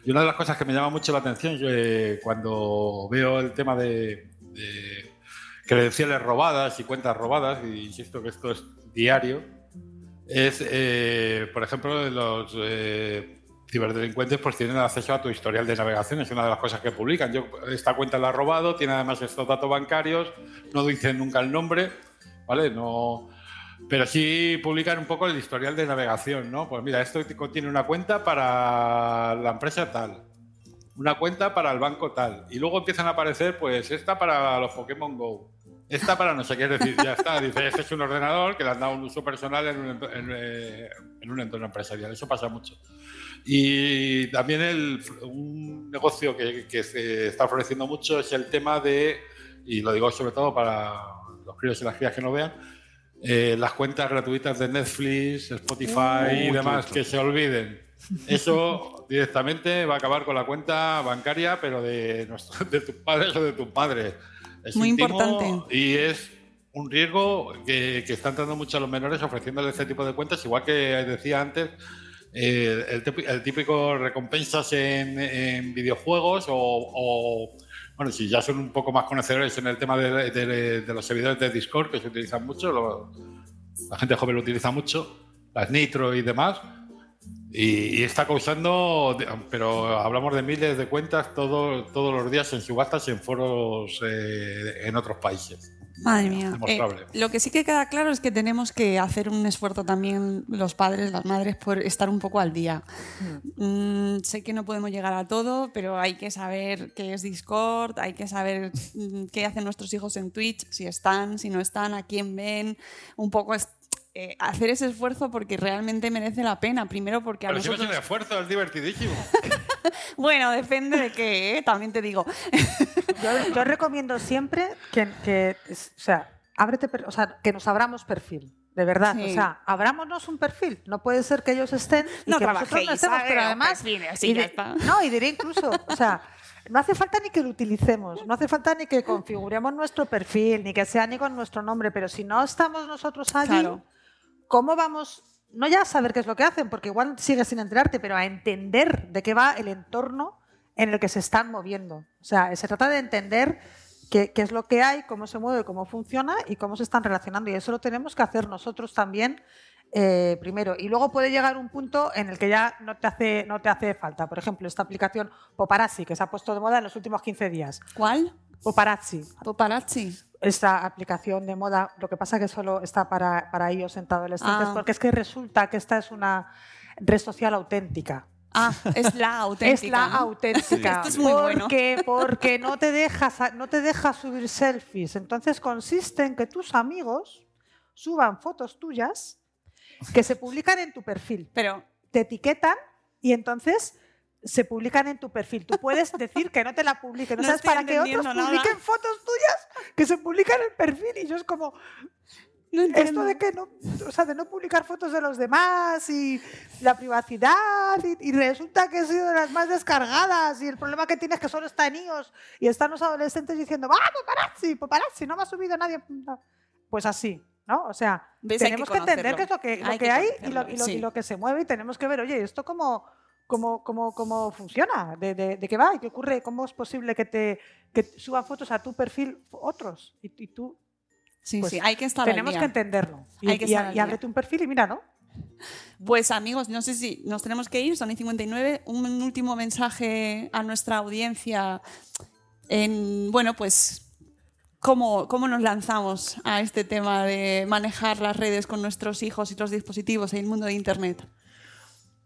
Y una de las cosas que me llama mucho la atención eh, cuando veo el tema de, de credenciales robadas y cuentas robadas, y insisto que esto es diario, es, eh, por ejemplo, los eh, ciberdelincuentes pues tienen acceso a tu historial de navegación, es una de las cosas que publican. Yo esta cuenta la he robado, tiene además estos datos bancarios, no dicen nunca el nombre, ¿vale? No, pero sí publican un poco el historial de navegación, ¿no? Pues mira, esto contiene una cuenta para la empresa tal, una cuenta para el banco tal, y luego empiezan a aparecer, pues esta para los Pokémon Go, esta para no sé qué, es decir, ya está, dice, este es un ordenador que le han dado un uso personal en un, en, eh, en un entorno empresarial, eso pasa mucho. Y también el- un negocio que, que se está floreciendo mucho es el tema de, y lo digo sobre todo para los críos y las crías que no vean, eh, las cuentas gratuitas de Netflix, Spotify y Uy, demás, que se olviden. Eso directamente va a acabar con la cuenta bancaria, pero de, nuestro- de tus padres o de tus padres. Es Muy importante. Y es un riesgo que, que están dando mucho a los menores ofreciéndoles este tipo de cuentas, igual que decía antes, eh, el, típi- el típico recompensas en, en videojuegos o, o, bueno, si ya son un poco más conocedores en el tema de, de- de los servidores de Discord, que se utilizan mucho, lo- la gente joven lo utiliza mucho, las Nitro y demás, y, y está causando, pero hablamos de miles de cuentas todos todos los días en subastas y en foros eh, en otros países. Madre mía. Eh, lo que sí que queda claro es que tenemos que hacer un esfuerzo también los padres, las madres, por estar un poco al día. Mm, sé que no podemos llegar a todo, pero hay que saber qué es Discord, hay que saber mm, qué hacen nuestros hijos en Twitch, si están, si no están, a quién ven, un poco eh, hacer ese esfuerzo porque realmente merece la pena. Primero porque a Pero si nosotros... un esfuerzo, es divertidísimo. Bueno, depende de qué, ¿eh? también te digo. Yo, yo recomiendo siempre que, que, o sea, ábrete o sea, que nos abramos perfil. De verdad, Sí. o sea, abrámonos un perfil. No puede ser que ellos estén y No que nosotros trabajéis, no estemos, pero además perfil, así y ya está. no y diré incluso, o sea, no hace falta ni que lo utilicemos, no hace falta ni que configuremos nuestro perfil, ni que sea ni con nuestro nombre, pero si no estamos nosotros allí, Claro. ¿Cómo vamos? No ya a saber qué es lo que hacen, porque igual sigues sin enterarte, pero a entender de qué va el entorno en el que se están moviendo. O sea, se trata de entender qué, qué es lo que hay, cómo se mueve, cómo funciona y cómo se están relacionando. Y eso lo tenemos que hacer nosotros también eh, primero. Y luego puede llegar un punto en el que ya no te, hace, no te hace falta. Por ejemplo, esta aplicación Poparazzi, que se ha puesto de moda en los últimos 15 días. ¿Cuál? Poparazzi. Paparazzi. Esta aplicación de moda, lo que pasa que solo está para, para ellos en adolescentes, Ah. porque es que resulta que esta es una red social auténtica. Ah, es la auténtica. Es la ¿no? auténtica. Esto es muy bueno. porque, Porque no te, dejas, no te deja subir selfies. Entonces consiste en que tus amigos suban fotos tuyas que se publican en tu perfil. Pero Te etiquetan y entonces se publican en tu perfil. Tú puedes decir que no te la publiquen. No, No sabes para que otros nada. publiquen fotos tuyas que se publican en el perfil. Y yo es como, no esto de que no, o sea, de no publicar fotos de los demás y la privacidad y, y resulta que he sido de las más descargadas y el problema que tienes es que solo está en iOS y están los adolescentes diciendo, ¡ah, paparazzi, paparazzi, no me ha subido nadie! Pues así, ¿no? O sea, tenemos que que, entender qué es lo que, lo Hay que que hay y lo, y lo- y sí. lo que se mueve y tenemos que ver, oye, ¿esto cómo, cómo, cómo, cómo funciona? ¿De, de, de qué va? ¿Y qué ocurre? ¿Cómo es posible que te que suban fotos a tu perfil otros? Y, y tú Sí, pues sí, hay que estar al tenemos día. que entenderlo. Y, Hay que y- estar al y día. ábrete un perfil y mira, ¿no? Pues amigos, no sé si nos tenemos que ir, son y 59. Un último mensaje a nuestra audiencia en, bueno, pues, ¿cómo, cómo nos lanzamos a este tema de manejar las redes con nuestros hijos y los dispositivos en el mundo de Internet?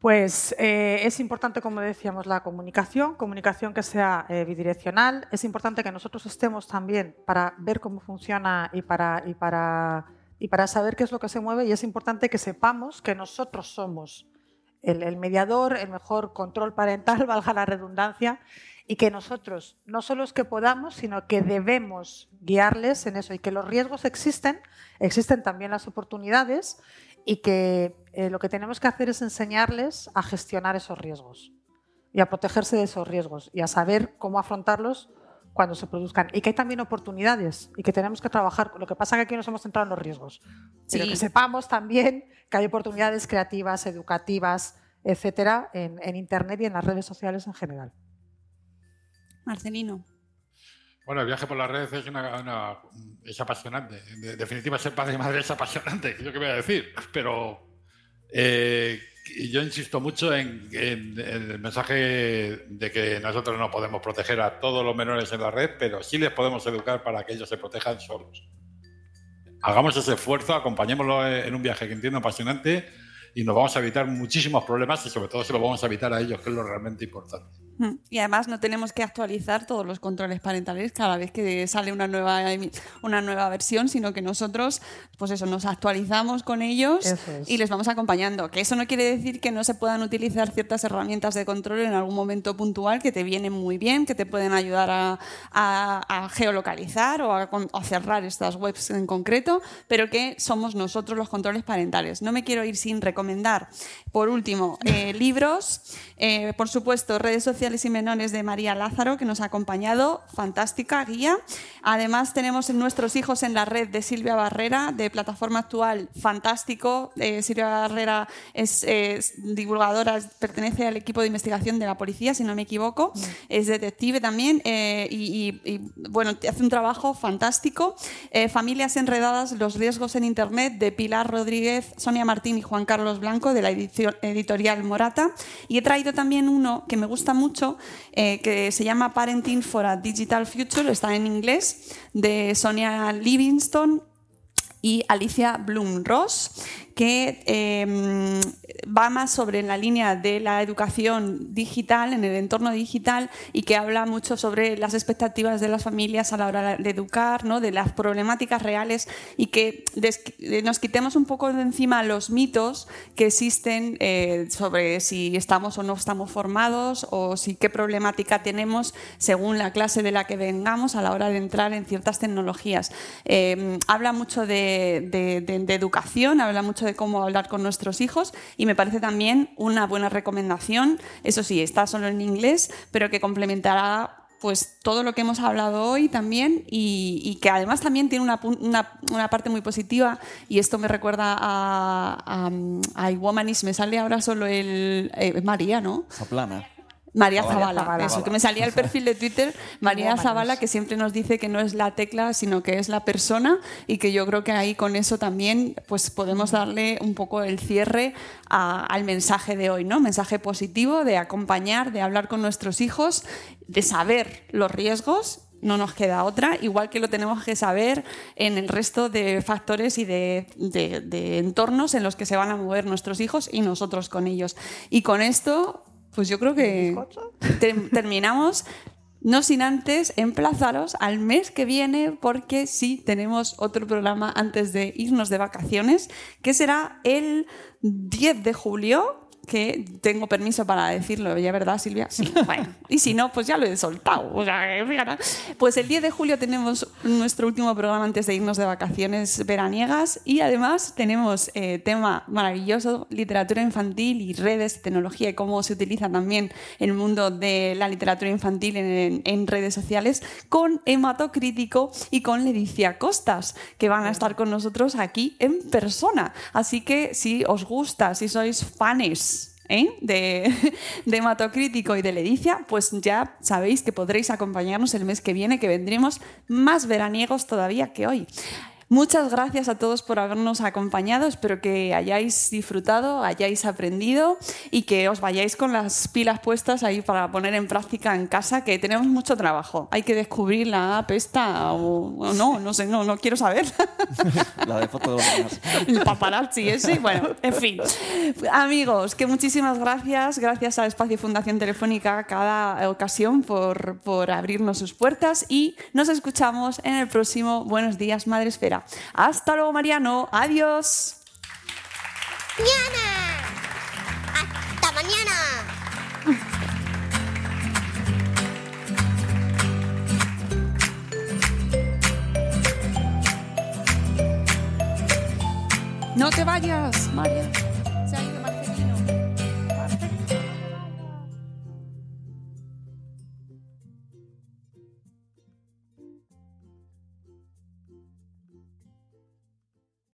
Pues eh, es importante, como decíamos, la comunicación, comunicación que sea eh, bidireccional. Es importante que nosotros estemos también para ver cómo funciona y para, y, para, y para saber qué es lo que se mueve. Y es importante que sepamos que nosotros somos el, el mediador, el mejor control parental, valga la redundancia, y que nosotros no solo es que podamos, sino que debemos guiarles en eso y que los riesgos existen, existen también las oportunidades y que eh, lo que tenemos que hacer es enseñarles a gestionar esos riesgos y a protegerse de esos riesgos y a saber cómo afrontarlos cuando se produzcan y que hay también oportunidades y que tenemos que trabajar. Lo que pasa es que aquí nos hemos centrado en los riesgos, pero Sí. que sepamos también que hay oportunidades creativas, educativas, etcétera, en, en Internet y en las redes sociales en general. Marcelino. Bueno, el viaje por las redes es, una, una- es apasionante. En definitiva, ser padre y madre es apasionante, ¿qué voy a decir? Pero eh, yo insisto mucho en, el mensaje de que nosotros no podemos proteger a todos los menores en la red, pero sí les podemos educar para que ellos se protejan solos. Hagamos ese esfuerzo, acompañémoslo en un viaje que entiendo apasionante y nos vamos a evitar muchísimos problemas y sobre todo se lo vamos a evitar a ellos, que es lo realmente importante. Mm. Y además no tenemos que actualizar todos los controles parentales cada vez que sale una nueva, una nueva versión, sino que nosotros, pues eso, nos actualizamos con ellos es. y les vamos acompañando. Que eso no quiere decir que no se puedan utilizar ciertas herramientas de control en algún momento puntual que te vienen muy bien, que te pueden ayudar a, a- a geolocalizar o a cerrar estas webs en concreto, pero que somos nosotros los controles parentales. No me quiero ir sin recomendar, por último, eh, libros, eh, por supuesto, redes sociales y menores de María Lázaro, que nos ha acompañado, fantástica guía. Además, tenemos en nuestros hijos en la red de Silvia Barrera, de plataforma actual, fantástico. Eh, Silvia Barrera es, es divulgadora, pertenece al equipo de investigación de la policía, si no me equivoco. Es detective también eh, y, y- y, bueno, hace un trabajo fantástico. Eh, Familias enredadas, los riesgos en Internet, de Pilar Rodríguez, Sonia Martín y Juan Carlos Blanco, de la edicio- editorial Morata. Y he traído también uno que me gusta mucho, eh, que se llama Parenting for a Digital Future, está en inglés, de Sonia Livingston y Alicia Bloom Ross, que eh, va más sobre la línea de la educación digital, en el entorno digital, y que habla mucho sobre las expectativas de las familias a la hora de educar, ¿no? de las problemáticas reales, y que eh, nos quitemos un poco de encima los mitos que existen eh, sobre si estamos o no estamos formados, o si qué problemática tenemos según la clase de la que vengamos a la hora de entrar en ciertas tecnologías. Eh, habla mucho de, de- de- de educación, habla mucho de cómo hablar con nuestros hijos y me parece también una buena recomendación. Eso sí, está solo en inglés, pero que complementará pues todo lo que hemos hablado hoy también y, que además también tiene una, una- parte muy positiva y esto me recuerda a, a, a iWomanis, me sale ahora solo el eh, María, ¿no? Zaplana. María Zavala. Zavala, eso, que me salía el perfil de Twitter, María. Zavala, que siempre nos dice que no es la tecla, sino que es la persona y que yo creo que ahí con eso también pues podemos darle un poco el cierre a- al mensaje de hoy, ¿no? Mensaje positivo de acompañar, de hablar con nuestros hijos, de saber los riesgos no nos queda otra, igual que lo tenemos que saber en el resto de factores y de, de- de entornos en los que se van a mover nuestros hijos y nosotros con ellos. Y con esto, pues yo creo que ter- terminamos. No sin antes emplazaros al mes que viene, porque sí tenemos otro programa antes de irnos de vacaciones, que será el 10 de julio, que tengo permiso para decirlo, ¿ya verdad, Silvia? Sí, bueno. Y si no, pues ya lo he soltado. O sea. Pues el 10 de julio tenemos nuestro último programa antes de irnos de vacaciones veraniegas y además tenemos eh, tema maravilloso, literatura infantil y redes, tecnología y cómo se utiliza también el mundo de la literatura infantil en, en redes sociales con Hematocrítico y con Leticia Costas, que van a estar con nosotros aquí en persona. Así que si os gusta, si sois fanes ¿eh? de, de Hematocrítico y de Ledicia, pues ya sabéis que podréis acompañarnos el mes que viene, que vendremos más veraniegos todavía que hoy. Muchas gracias a todos por habernos acompañado. Espero que hayáis disfrutado, hayáis aprendido y que os vayáis con las pilas puestas ahí para poner en práctica en casa, que tenemos mucho trabajo. Hay que descubrir la app esta o, o no, no sé, no, no quiero saber. La de foto de los demás. El paparazzi ese, bueno, en fin. Amigos, que muchísimas gracias, gracias a Espacio Fundación Telefónica cada ocasión por, por abrirnos sus puertas y nos escuchamos en el próximo Buenos Días Madre Esfera. Hasta luego, Mariano. Adiós. ¡Mañana! ¡Hasta mañana! No te vayas, María.